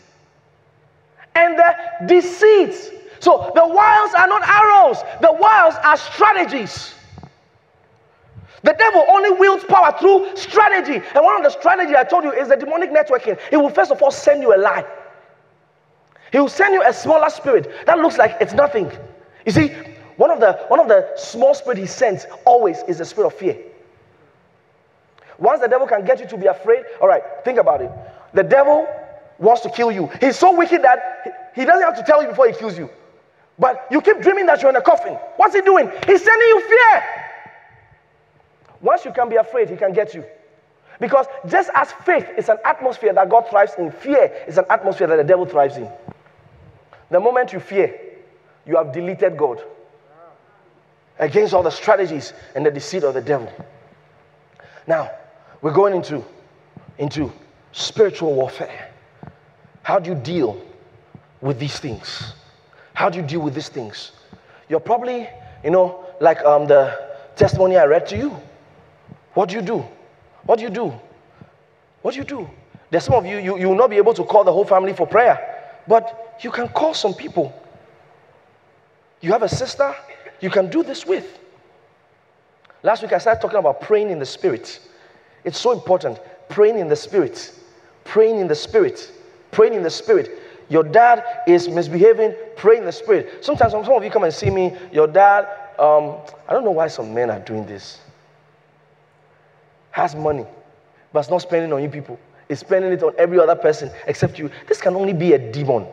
[SPEAKER 1] and the deceits. So the wiles are not arrows, the wiles are strategies. The devil only wields power through strategy. And one of the strategies I told you is the demonic networking. He will first of all send you a lie. He will send you a smaller spirit that looks like it's nothing. You see, one of the one of the small spirit he sends always is the spirit of fear. Once the devil can get you to be afraid, all right, think about it. The devil wants to kill you. He's so wicked that he doesn't have to tell you before he kills you. But you keep dreaming that you're in a coffin. What's he doing? He's sending you fear. Once you can be afraid, he can get you. Because just as faith is an atmosphere that God thrives in, fear is an atmosphere that the devil thrives in. The moment you fear, you have deleted God against all the strategies and the deceit of the devil. Now, we're going into, into spiritual warfare. How do you deal with these things? How do you deal with these things? You're probably, you know, like um, the testimony I read to you. What do you do? What do you do? What do you do? There's some of you, you, you will not be able to call the whole family for prayer, but you can call some people. You have a sister you can do this with. Last week I started talking about praying in the spirit. It's so important. Praying in the spirit. Praying in the spirit praying in the spirit. Your dad is misbehaving, praying in the spirit. Sometimes some of you come and see me, your dad, um, I don't know why some men are doing this. Has money, but it's not spending on you people. It's spending it on every other person except you. This can only be a demon.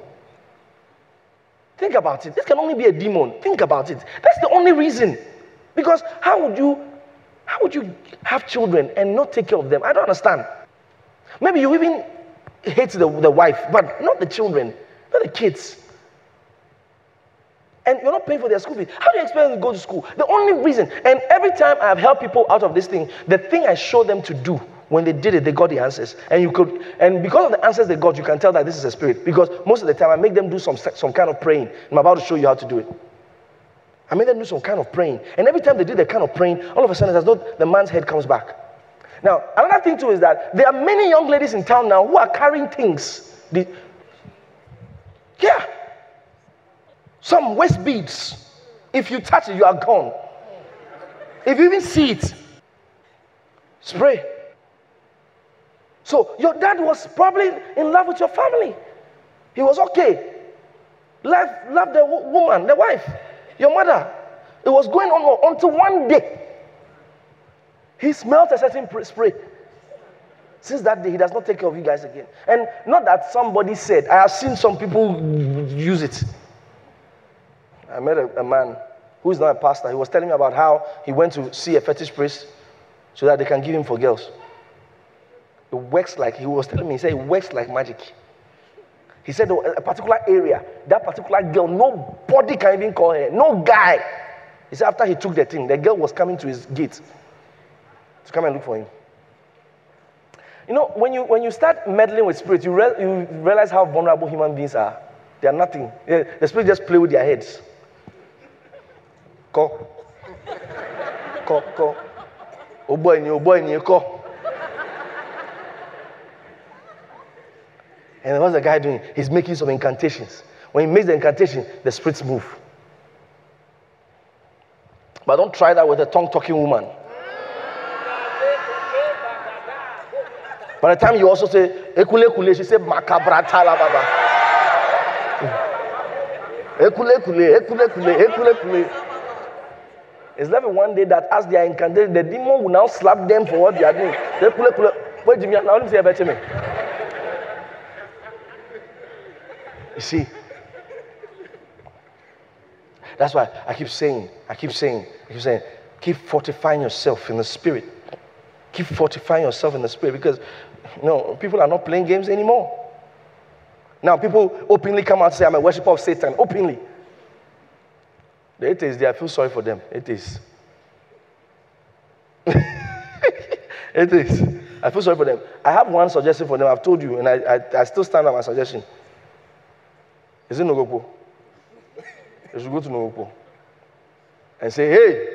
[SPEAKER 1] Think about it. This can only be a demon. Think about it. That's the only reason. Because how would you how would you have children and not take care of them? I don't understand. Maybe you even hates the, the wife, but not the children, not the kids. And you're not paying for their school fees. How do you expect them to go to school? The only reason, and every time I have helped people out of this thing, the thing I show them to do, when they did it, they got the answers. And you could, and because of the answers they got, you can tell that this is a spirit. Because most of the time I make them do some, some kind of praying. I'm about to show you how to do it. I made them do some kind of praying. And every time they did the kind of praying, all of a sudden, it's as though the man's head comes back. Now, another thing too is that there are many young ladies in town now who are carrying things. The, yeah. Some waist beads. If you touch it, you are gone. If you even see it, spray. So your dad was probably in love with your family. He was okay. Love, love the woman, the wife, your mother. It was going on until one day he smelt a certain spray. Since that day, he does not take care of you guys again. And not that somebody said, I have seen some people use it. I met a, a man who is not a pastor. He was telling me about how he went to see a fetish priest so that they can give him for girls. It works like, he was telling me, he said, it works like magic. He said, oh, a particular area, that particular girl, nobody can even call her, no guy. He said, after he took the thing, the girl was coming to his gate to come and look for him. You know, when you, when you start meddling with spirits, you, re- you realize how vulnerable human beings are. They are nothing. The spirit just play with their heads. Ko. Ko, ko. Oh boy, oh boy, ko. And what's the guy doing? He's making some incantations. When he makes the incantation, the spirits move. But don't try that with a tongue talking woman. By the time you also say, Ekule kule, she said, Makabra talababa. Ekule kule, ekule kule, ekule kule. It's left one day that as they are incantated, the demon will now slap them for what they are doing. Ekule kule. Wait, Jimmy, now let me say about me. You see? That's why I keep saying, I keep saying, I keep saying, keep fortifying yourself in the spirit. Keep fortifying yourself in the spirit because know, people are not playing games anymore. Now, people openly come out and say, I'm a worshiper of Satan, openly. The atheists, they, I feel sorry for them. Atheists. [laughs] atheists. I feel sorry for them. I have one suggestion for them. I've told you, and I, I, I still stand on my suggestion. Is it Nogokpo? You should go to Nogokpo and say, hey,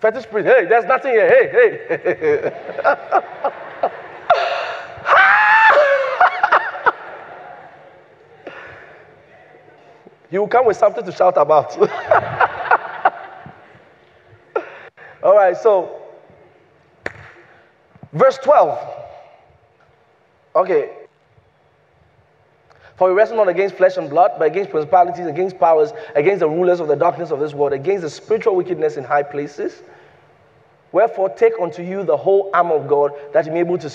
[SPEAKER 1] fetish priest, hey, there's nothing here. Hey, hey. [laughs] He will come with something to shout about. [laughs] All right, so verse 12. Okay. For we wrestle not against flesh and blood, but against principalities, against powers, against the rulers of the darkness of this world, against the spiritual wickedness in high places. Wherefore, take unto you the whole armor of God, that you may be able to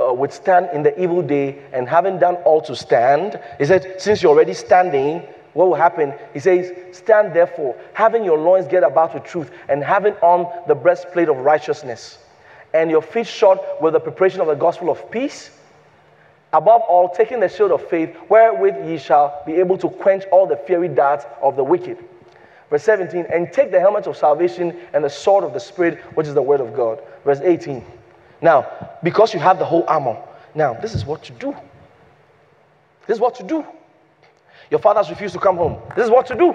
[SPEAKER 1] uh, withstand in the evil day, and having done all to stand. He said, Since you're already standing, what will happen? He says, Stand therefore, having your loins get about with truth, and having on the breastplate of righteousness, and your feet shod with the preparation of the gospel of peace. Above all, taking the shield of faith, wherewith ye shall be able to quench all the fiery darts of the wicked. Verse 17, and take the helmet of salvation and the sword of the Spirit, which is the word of God. Verse 18, now, because you have the whole armor, now this is what to do. This is what to do. Your fathers refuse to come home. This is what to do.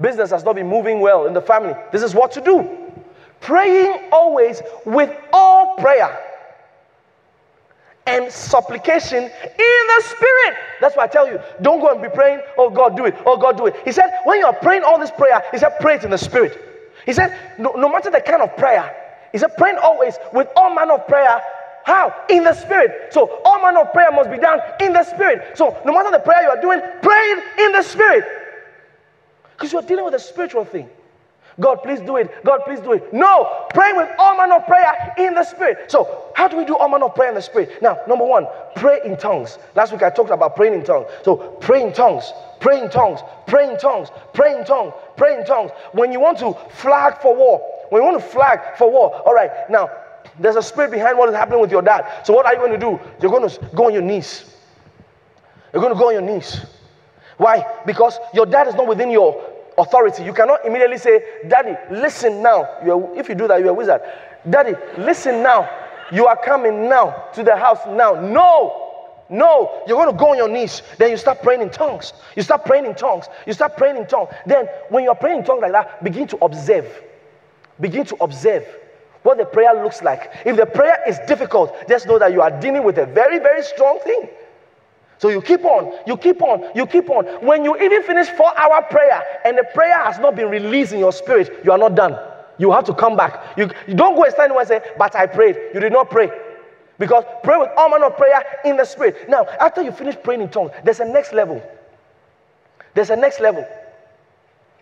[SPEAKER 1] Business has not been moving well in the family. This is what to do. Praying always with all prayer and supplication in the spirit. That's why I tell you, don't go and be praying, oh God, do it, oh God, do it. He said, when you're praying all this prayer, he said, pray it in the spirit. He said, no, no matter the kind of prayer, he said, praying always with all manner of prayer how? In the spirit. So all manner of prayer must be done in the spirit. So no matter the prayer you are doing, pray in the spirit. Because you are dealing with a spiritual thing. God, please do it. God, please do it. No, pray with all manner of prayer in the spirit. So, how do we do all manner of prayer in the spirit? Now, number one, pray in tongues. Last week I talked about praying in tongues. So, pray in tongues, pray in tongues, pray in tongues, pray in tongues, pray in tongues. When you want to flag for war, when you want to flag for war, all right, now there's a spirit behind what is happening with your dad. So, what are you going to do? You're going to go on your knees. You're going to go on your knees. Why? Because your dad is not within your authority. You cannot immediately say, Daddy, listen now. You're, if you do that, you're a wizard. Daddy, listen now. You are coming now to the house now. No. No, you're going to go on your knees. Then you start praying in tongues. You start praying in tongues. You start praying in tongues. Then, when you're praying in tongues like that, begin to observe. Begin to observe what the prayer looks like. If the prayer is difficult, just know that you are dealing with a very, very strong thing. So you keep on, you keep on, you keep on. When you even finish four hour prayer and the prayer has not been released in your spirit, you are not done. You have to come back. You, you don't go and stand and say, But I prayed. You did not pray. Because pray with all manner of prayer in the spirit. Now, after you finish praying in tongues, there's a next level. There's a next level.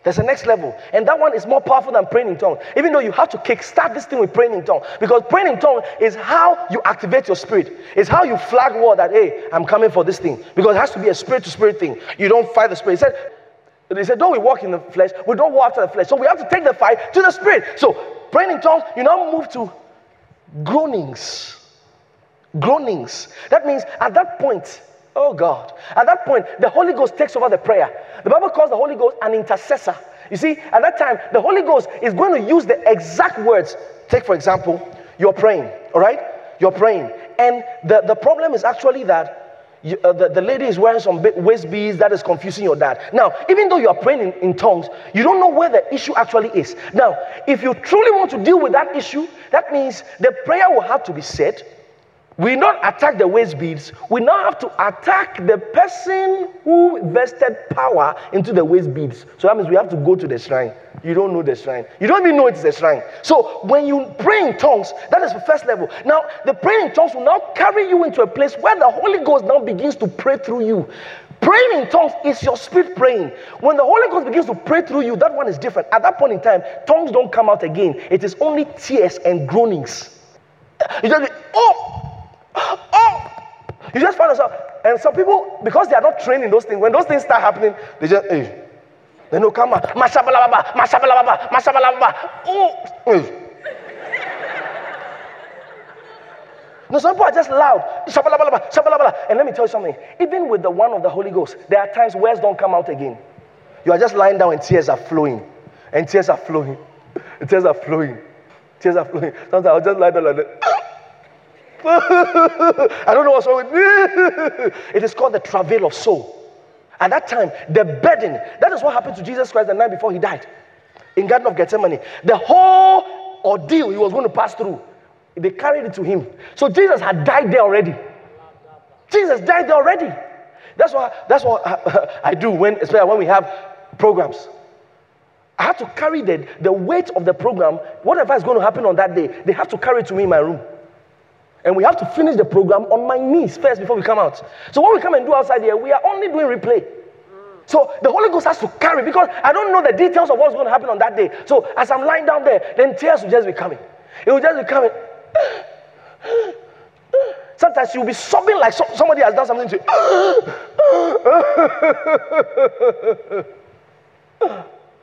[SPEAKER 1] There's a next level. And that one is more powerful than praying in tongues. Even though you have to kickstart this thing with praying in tongues. Because praying in tongues is how you activate your spirit. It's how you flag war that, hey, I'm coming for this thing. Because it has to be a spirit to spirit thing. You don't fight the spirit. He said, they said, don't we walk in the flesh? We don't walk after the flesh. So we have to take the fight to the spirit. So praying in tongues, you now move to groanings. Groanings. That means at that point, Oh God. At that point, the Holy Ghost takes over the prayer. The Bible calls the Holy Ghost an intercessor. You see, at that time, the Holy Ghost is going to use the exact words. Take, for example, you're praying, all right? You're praying. And the, the problem is actually that you, uh, the, the lady is wearing some waist beads that is confusing your dad. Now, even though you are praying in, in tongues, you don't know where the issue actually is. Now, if you truly want to deal with that issue, that means the prayer will have to be said we not attack the waist beads, we now have to attack the person who vested power into the waist beads. So that means we have to go to the shrine. You don't know the shrine. You don't even know it's the shrine. So when you pray in tongues, that is the first level. Now, the praying in tongues will now carry you into a place where the Holy Ghost now begins to pray through you. Praying in tongues is your spirit praying. When the Holy Ghost begins to pray through you, that one is different. At that point in time, tongues don't come out again. It is only tears and groanings. You just be, oh, [gasps] Oh! You just find yourself. And some people, because they are not trained in those things, when those things start happening, they just, hey. They know, come on. Mashabalababa, mashabalababa, mashabalababa. Oh! Hey. No, some people are just loud. Shabalabalaba, shabalabala. And let me tell you something. Even with the one of the Holy Ghost, there are times words don't come out again. You are just lying down and tears are flowing. And tears are flowing. And [laughs] tears are flowing. Tears are flowing. Sometimes I'll just lie down like that. [laughs] I don't know what's wrong with [laughs] it is called the travail of soul. At that time, the burden, that is what happened to Jesus Christ the night before he died in Garden of Gethsemane. The whole ordeal he was going to pass through, they carried it to him. So Jesus had died there already. Jesus died there already. That's what, that's what I, [laughs] I do when, especially when we have programs. I have to carry the, the weight of the program, whatever is going to happen on that day, they have to carry it to me in my room. And we have to finish the program on my knees first before we come out. So what we come and do outside here, we are only doing replay. So the Holy Ghost has to carry because I don't know the details of what's going to happen on that day. So as I'm lying down there, then tears will just be coming. It will just be coming. Sometimes you'll be sobbing like so, somebody has done something to you.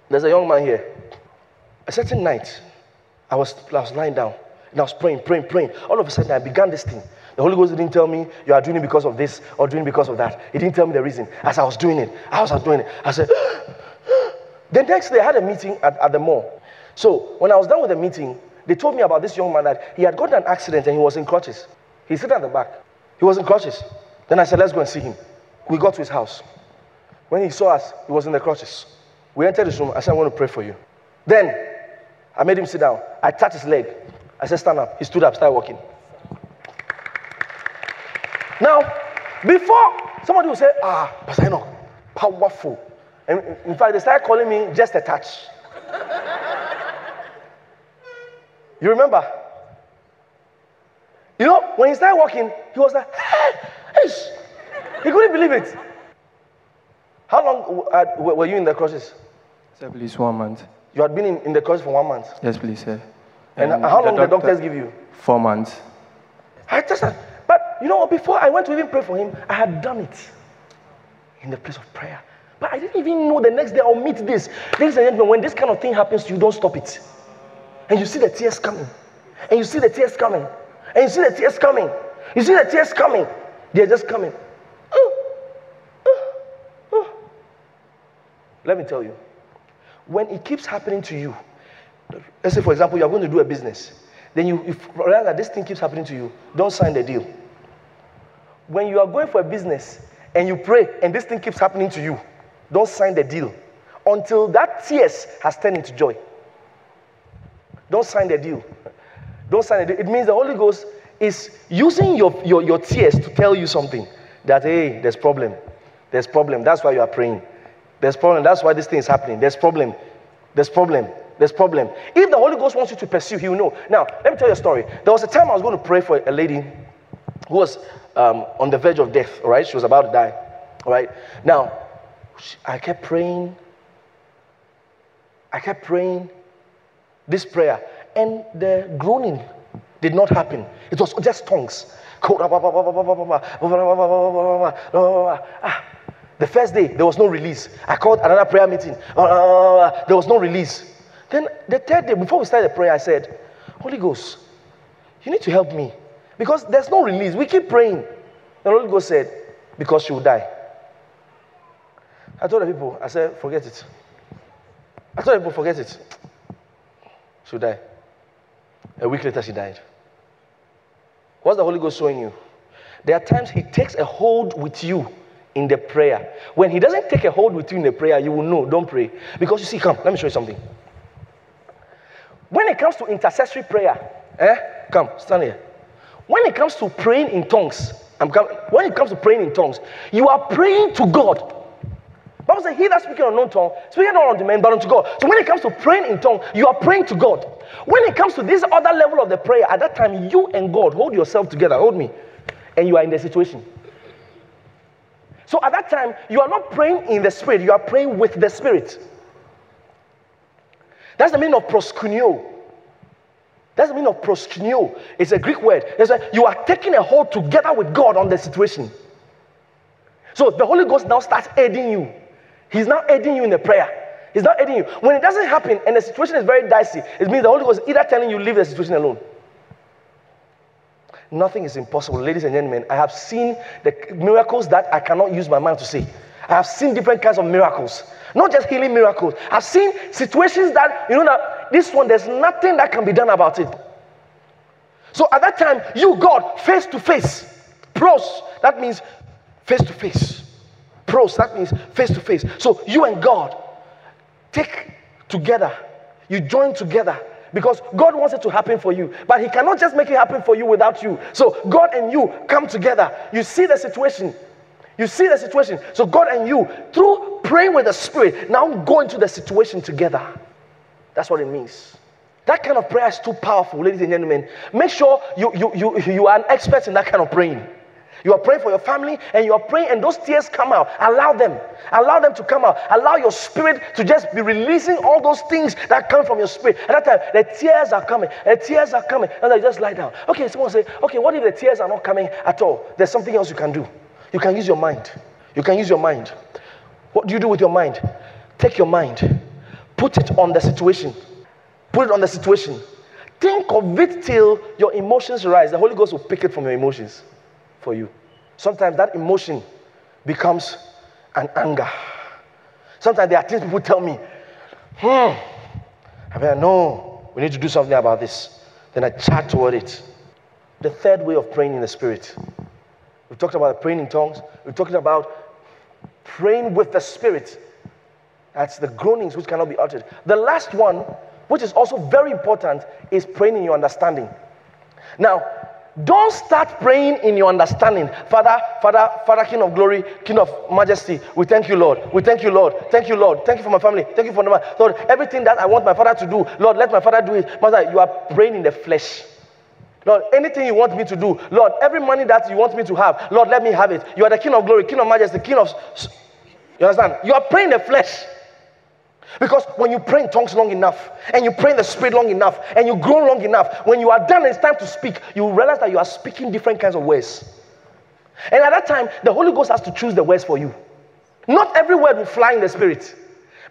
[SPEAKER 1] There's a young man here. A certain night, I was, I was lying down. And I was praying, praying, praying. All of a sudden, I began this thing. The Holy Ghost didn't tell me you are doing it because of this or doing it because of that. He didn't tell me the reason. As I was doing it, I was doing it. I said, [gasps] the next day, I had a meeting at, at the mall. So when I was done with the meeting, they told me about this young man that he had gotten an accident and he was in crutches. He sat at the back. He was in crutches. Then I said, let's go and see him. We got to his house. When he saw us, he was in the crutches. We entered his room. I said, I want to pray for you. Then I made him sit down. I touched his leg. I said, stand up. He stood up, started walking. Now, before somebody will say, ah, Pastor Enoch, powerful. And in fact, they started calling me just a touch. you remember? You know, when he started walking, he was like, hey, he couldn't believe it. How long uh, were you in the crosses?
[SPEAKER 2] Sir, please, one month.
[SPEAKER 1] You had been in, in the crosses for one month?
[SPEAKER 2] Yes, please, sir.
[SPEAKER 1] And, and how long the, doctor, the doctors give you?
[SPEAKER 2] Four months.
[SPEAKER 1] I just, but you know, before I went to even pray for him, I had done it in the place of prayer. But I didn't even know the next day I'll meet this. Ladies and gentlemen, when this kind of thing happens, you don't stop it. And you see the tears coming. And you see the tears coming. And you see the tears coming. You see the tears coming. They're just coming. Oh, oh, oh. Let me tell you, when it keeps happening to you, Let's say, for example, you are going to do a business. Then you, you realize that this thing keeps happening to you. Don't sign the deal. When you are going for a business and you pray and this thing keeps happening to you, don't sign the deal until that tears has turned into joy. Don't sign the deal. Don't sign it. It means the Holy Ghost is using your, your, your tears to tell you something that, hey, there's problem. There's problem. That's why you are praying. There's problem. That's why this thing is happening. There's problem. There's problem. There's problem. If the Holy Ghost wants you to pursue, He will know. Now, let me tell you a story. There was a time I was going to pray for a lady who was um, on the verge of death. All right, she was about to die. All right. Now, I kept praying. I kept praying this prayer, and the groaning did not happen. It was just tongues. The first day, there was no release. I called another prayer meeting. There was no release. Then the third day, before we started the prayer, I said, Holy Ghost, you need to help me. Because there's no release. We keep praying. The Holy Ghost said, Because she will die. I told the people, I said, forget it. I told the people, forget it. She will die. A week later, she died. What's the Holy Ghost showing you? There are times He takes a hold with you in the prayer. When He doesn't take a hold with you in the prayer, you will know, don't pray. Because you see, come, let me show you something. When it comes to intercessory prayer, eh? Come, stand here. when it comes to praying in tongues, I'm coming. when it comes to praying in tongues, you are praying to God. Bible says, He that speaking unknown tongue, speaking not unto men, but unto God. So when it comes to praying in tongue, you are praying to God. When it comes to this other level of the prayer, at that time, you and God hold yourself together, hold me, and you are in the situation. So at that time, you are not praying in the spirit, you are praying with the spirit. That's the meaning of proskuneo. That's the meaning of proskuneo. It's a Greek word. It's you are taking a hold together with God on the situation. So the Holy Ghost now starts aiding you. He's now aiding you in the prayer. He's not aiding you. When it doesn't happen and the situation is very dicey, it means the Holy Ghost is either telling you leave the situation alone. Nothing is impossible, ladies and gentlemen. I have seen the miracles that I cannot use my mind to say. I have seen different kinds of miracles, not just healing miracles. I've seen situations that, you know, that this one, there's nothing that can be done about it. So at that time, you, God, face to face, pros, that means face to face. Pros, that means face to face. So you and God take together, you join together because God wants it to happen for you. But He cannot just make it happen for you without you. So God and you come together. You see the situation. You see the situation. So God and you, through praying with the Spirit, now go into the situation together. That's what it means. That kind of prayer is too powerful, ladies and gentlemen. Make sure you, you, you, you are an expert in that kind of praying. You are praying for your family and you are praying, and those tears come out. Allow them. Allow them to come out. Allow your spirit to just be releasing all those things that come from your spirit. At that time, the tears are coming. The tears are coming. And they just lie down. Okay, someone say, okay, what if the tears are not coming at all? There's something else you can do. You can use your mind. You can use your mind. What do you do with your mind? Take your mind, put it on the situation. Put it on the situation. Think of it till your emotions rise. The Holy Ghost will pick it from your emotions for you. Sometimes that emotion becomes an anger. Sometimes there are things people tell me, hmm, I mean, no, we need to do something about this. Then I chat toward it. The third way of praying in the Spirit. We've talked about praying in tongues. We're talking about praying with the Spirit. That's the groanings which cannot be uttered. The last one, which is also very important, is praying in your understanding. Now, don't start praying in your understanding. Father, Father, Father, King of glory, King of majesty, we thank you, Lord. We thank you, Lord. Thank you, Lord. Thank you for my family. Thank you for my Lord. Everything that I want my father to do, Lord, let my father do it. Master, you are praying in the flesh. Lord, anything you want me to do, Lord, every money that you want me to have, Lord, let me have it. You are the King of glory, King of majesty, King of. You understand? You are praying the flesh. Because when you pray in tongues long enough, and you pray in the spirit long enough, and you grow long enough, when you are done, and it's time to speak, you realize that you are speaking different kinds of words. And at that time, the Holy Ghost has to choose the words for you. Not every word will fly in the spirit.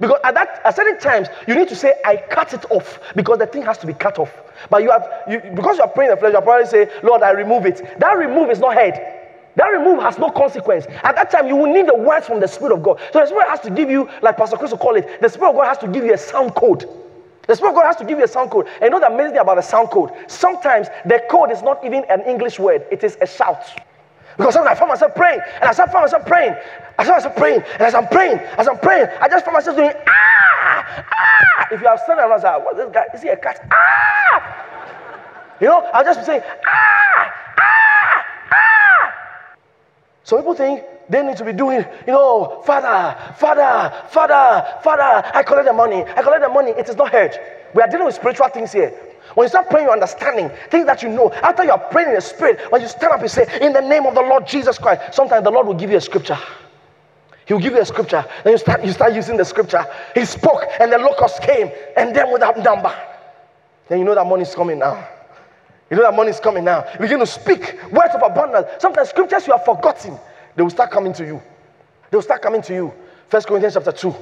[SPEAKER 1] Because at that at certain times you need to say, I cut it off, because the thing has to be cut off. But you have you, because you are praying in the flesh, you probably say, Lord, I remove it. That remove is not head. That remove has no consequence. At that time, you will need the words from the Spirit of God. So the Spirit has to give you, like Pastor Chris will call it, the Spirit of God has to give you a sound code. The Spirit of God has to give you a sound code. And you know the amazing thing about a sound code? Sometimes the code is not even an English word, it is a shout. Because sometimes I find myself praying, and as I find myself praying, I find myself praying, and as I'm praying, as I'm praying, I just find myself doing ah, ah. If you are standing around, like, what this guy? Is he a cat? Ah! You know, I'll just be saying ah, ah, ah. Some people think they need to be doing, you know, Father, Father, Father, Father, I collect the money, I collect the money. It is not heard. We are dealing with spiritual things here. When you start praying, you're understanding things that you know. After you are praying in the spirit, when you stand up and say, In the name of the Lord Jesus Christ, sometimes the Lord will give you a scripture. He will give you a scripture. Then you start, you start using the scripture. He spoke, and the locust came, and then without number. Then you know that money is coming now. You know that money is coming now. You begin to speak words of abundance. Sometimes scriptures you have forgotten, they will start coming to you. They will start coming to you. First Corinthians chapter 2.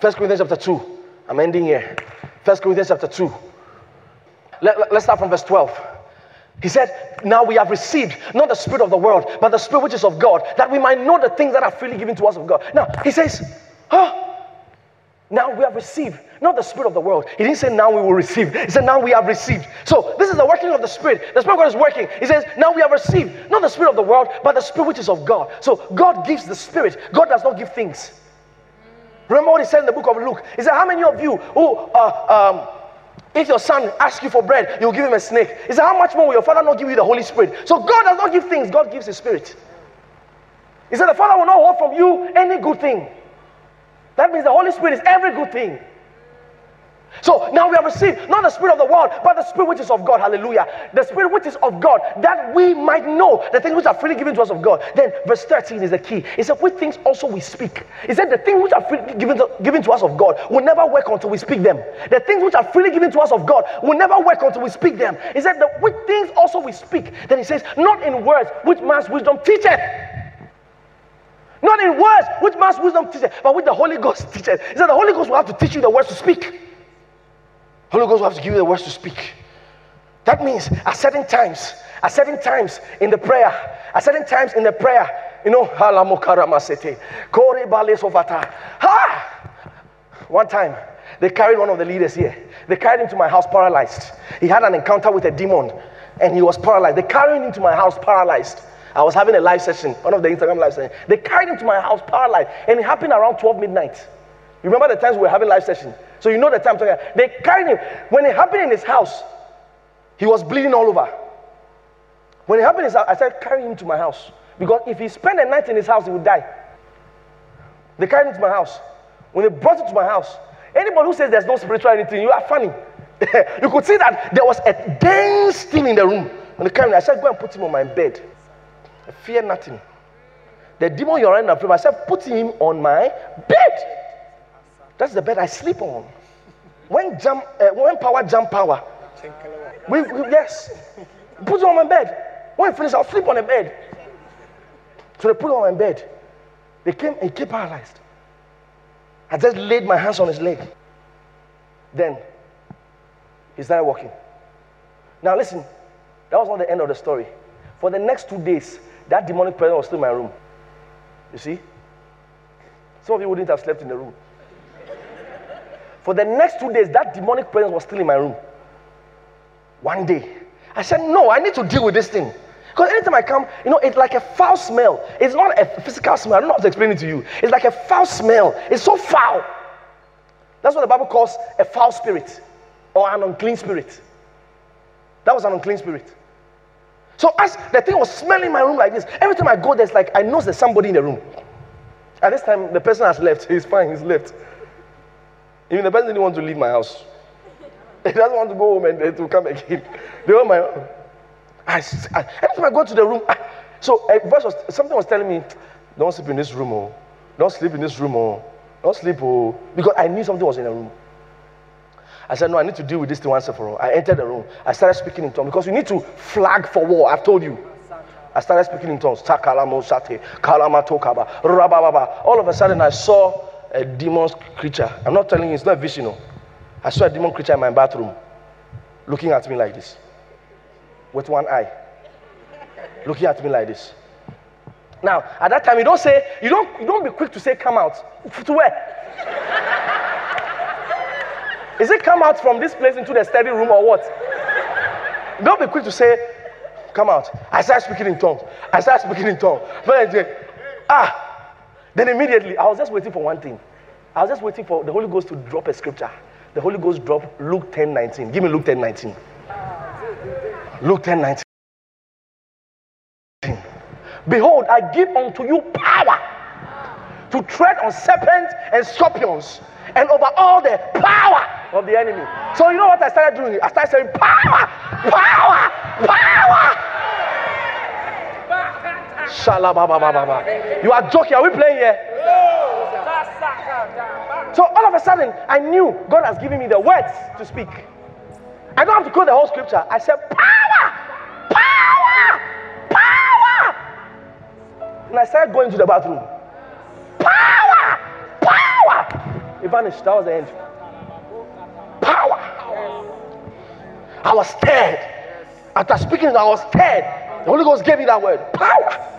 [SPEAKER 1] First Corinthians chapter 2. I'm ending here. First Corinthians chapter 2. Let, let's start from verse 12. He said, Now we have received not the spirit of the world, but the spirit which is of God, that we might know the things that are freely given to us of God. Now, he says, Oh, now we have received not the spirit of the world. He didn't say now we will receive. He said now we have received. So this is the working of the spirit. The spirit of God is working. He says now we have received not the spirit of the world, but the spirit which is of God. So God gives the spirit. God does not give things. Remember what he said in the book of Luke. He said, How many of you who uh, um, If your son asks you for bread, you'll give him a snake. He said, How much more will your father not give you the Holy Spirit? So God does not give things, God gives his spirit. He said, The Father will not hold from you any good thing. That means the Holy Spirit is every good thing. So now we have received not the spirit of the world, but the spirit which is of God. Hallelujah. The spirit which is of God, that we might know the things which are freely given to us of God. Then verse 13 is the key. He said, Which things also we speak. He said, The things which are freely given to, given to us of God will never work until we speak them. The things which are freely given to us of God will never work until we speak them. He said, The which things also we speak. Then he says, Not in words which man's wisdom teacheth. Not in words which man's wisdom teaches, but with the Holy Ghost teaches. He said the Holy Ghost will have to teach you the words to speak. Holy Ghost will have to give you the words to speak. That means at certain times, at certain times in the prayer, at certain times in the prayer, you know, ha! One time, they carried one of the leaders here. They carried him to my house paralyzed. He had an encounter with a demon and he was paralyzed. They carried him to my house paralyzed. I was having a live session, one of the Instagram live sessions. They carried him to my house paralyzed, and it happened around 12 midnight. You remember the times we were having live session? So you know the time. They carried him. When it happened in his house, he was bleeding all over. When it happened in his house, I said, carry him to my house. Because if he spent a night in his house, he would die. They carried him to my house. When they brought him to my house, anybody who says there's no spiritual anything, you are funny. [laughs] you could see that there was a dense thing in the room. When they carried him, I said, go and put him on my bed. I fear nothing. The demon you're after, I said, put him on my bed. That's the bed I sleep on. When jump, uh, when power jump power, we, we, yes, put him on my bed. When I finish, I'll sleep on the bed. So they put him on my bed. They came, he came paralyzed. I just laid my hands on his leg. Then he started walking. Now listen, that was not the end of the story. For the next two days, that demonic presence was still in my room. You see? Some of you wouldn't have slept in the room. For the next two days, that demonic presence was still in my room. One day, I said, No, I need to deal with this thing. Because anytime I come, you know, it's like a foul smell. It's not a physical smell. I don't know how to explain it to you. It's like a foul smell. It's so foul. That's what the Bible calls a foul spirit or an unclean spirit. That was an unclean spirit. So as the thing was smelling my room like this, every time I go there, it's like I know there's somebody in the room. At this time, the person has left. He's fine, he's left. Even the person didn't want to leave my house. [laughs] He doesn't want to go home and to come again. [laughs] They were my own. I, I, every time I go to the room, I, so a verse was, something was telling me, don't sleep in this room, oh. Don't sleep in this room, oh. Don't sleep, oh. Because I knew something was in the room. I said, No, I need to deal with this thing once and for all. I entered the room. I started speaking in tongues because you need to flag for war. I've told you. I started speaking in tongues. All of a sudden, I saw a demon creature. I'm not telling you, it's not vision. I saw a demon creature in my bathroom looking at me like this with one eye. Looking at me like this. Now, at that time, you don't say, you don't, you don't be quick to say, come out. To where? Is it come out from this place into the study room or what? Don't be quick to say, come out. I start speaking in tongues. I start speaking in tongues. But ah, then immediately I was just waiting for one thing. I was just waiting for the Holy Ghost to drop a scripture. The Holy Ghost dropped Luke 10 19. Give me Luke 10 19. Luke 10 19. Behold, I give unto you power to tread on serpents and scorpions and over all the power of the enemy. So you know what I started doing? I started saying, Power! Power! Power! You are joking. Are we playing here? So all of a sudden, I knew God has given me the words to speak. I don't have to quote the whole scripture. I said, Power! Power! Power! And I started going to the bathroom. Power! Power! It vanished. That was the end. Power. I was scared. After speaking, I was scared. The Holy Ghost gave me that word. Power.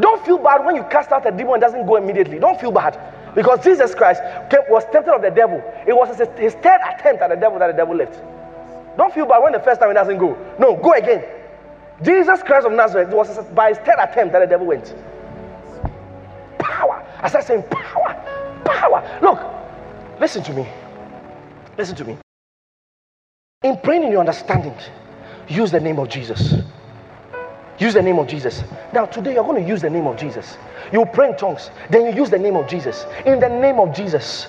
[SPEAKER 1] Don't feel bad when you cast out a demon and doesn't go immediately. Don't feel bad. Because Jesus Christ was tempted of the devil. It was his third attempt at the devil that the devil left. Don't feel bad when the first time it doesn't go. No, go again. Jesus Christ of Nazareth, was by his third attempt that the devil went. Power. I started saying power, power. Look, listen to me. Listen to me. In praying in your understanding, use the name of Jesus. Use the name of Jesus. Now, today you're going to use the name of Jesus. You pray in tongues, then you use the name of Jesus. In the name of Jesus,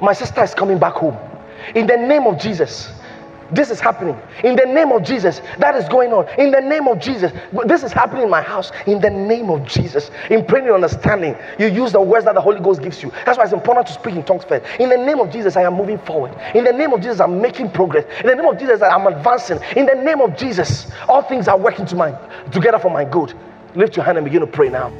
[SPEAKER 1] my sister is coming back home. In the name of Jesus, this is happening. In the name of Jesus, that is going on. In the name of Jesus, this is happening in my house. In the name of Jesus, in praying and understanding, you use the words that the Holy Ghost gives you. That's why it's important to speak in tongues first. In the name of Jesus, I am moving forward. In the name of Jesus, I'm making progress. In the name of Jesus, I'm advancing. In the name of Jesus, all things are working to my, together for my good. Lift your hand and begin to pray now.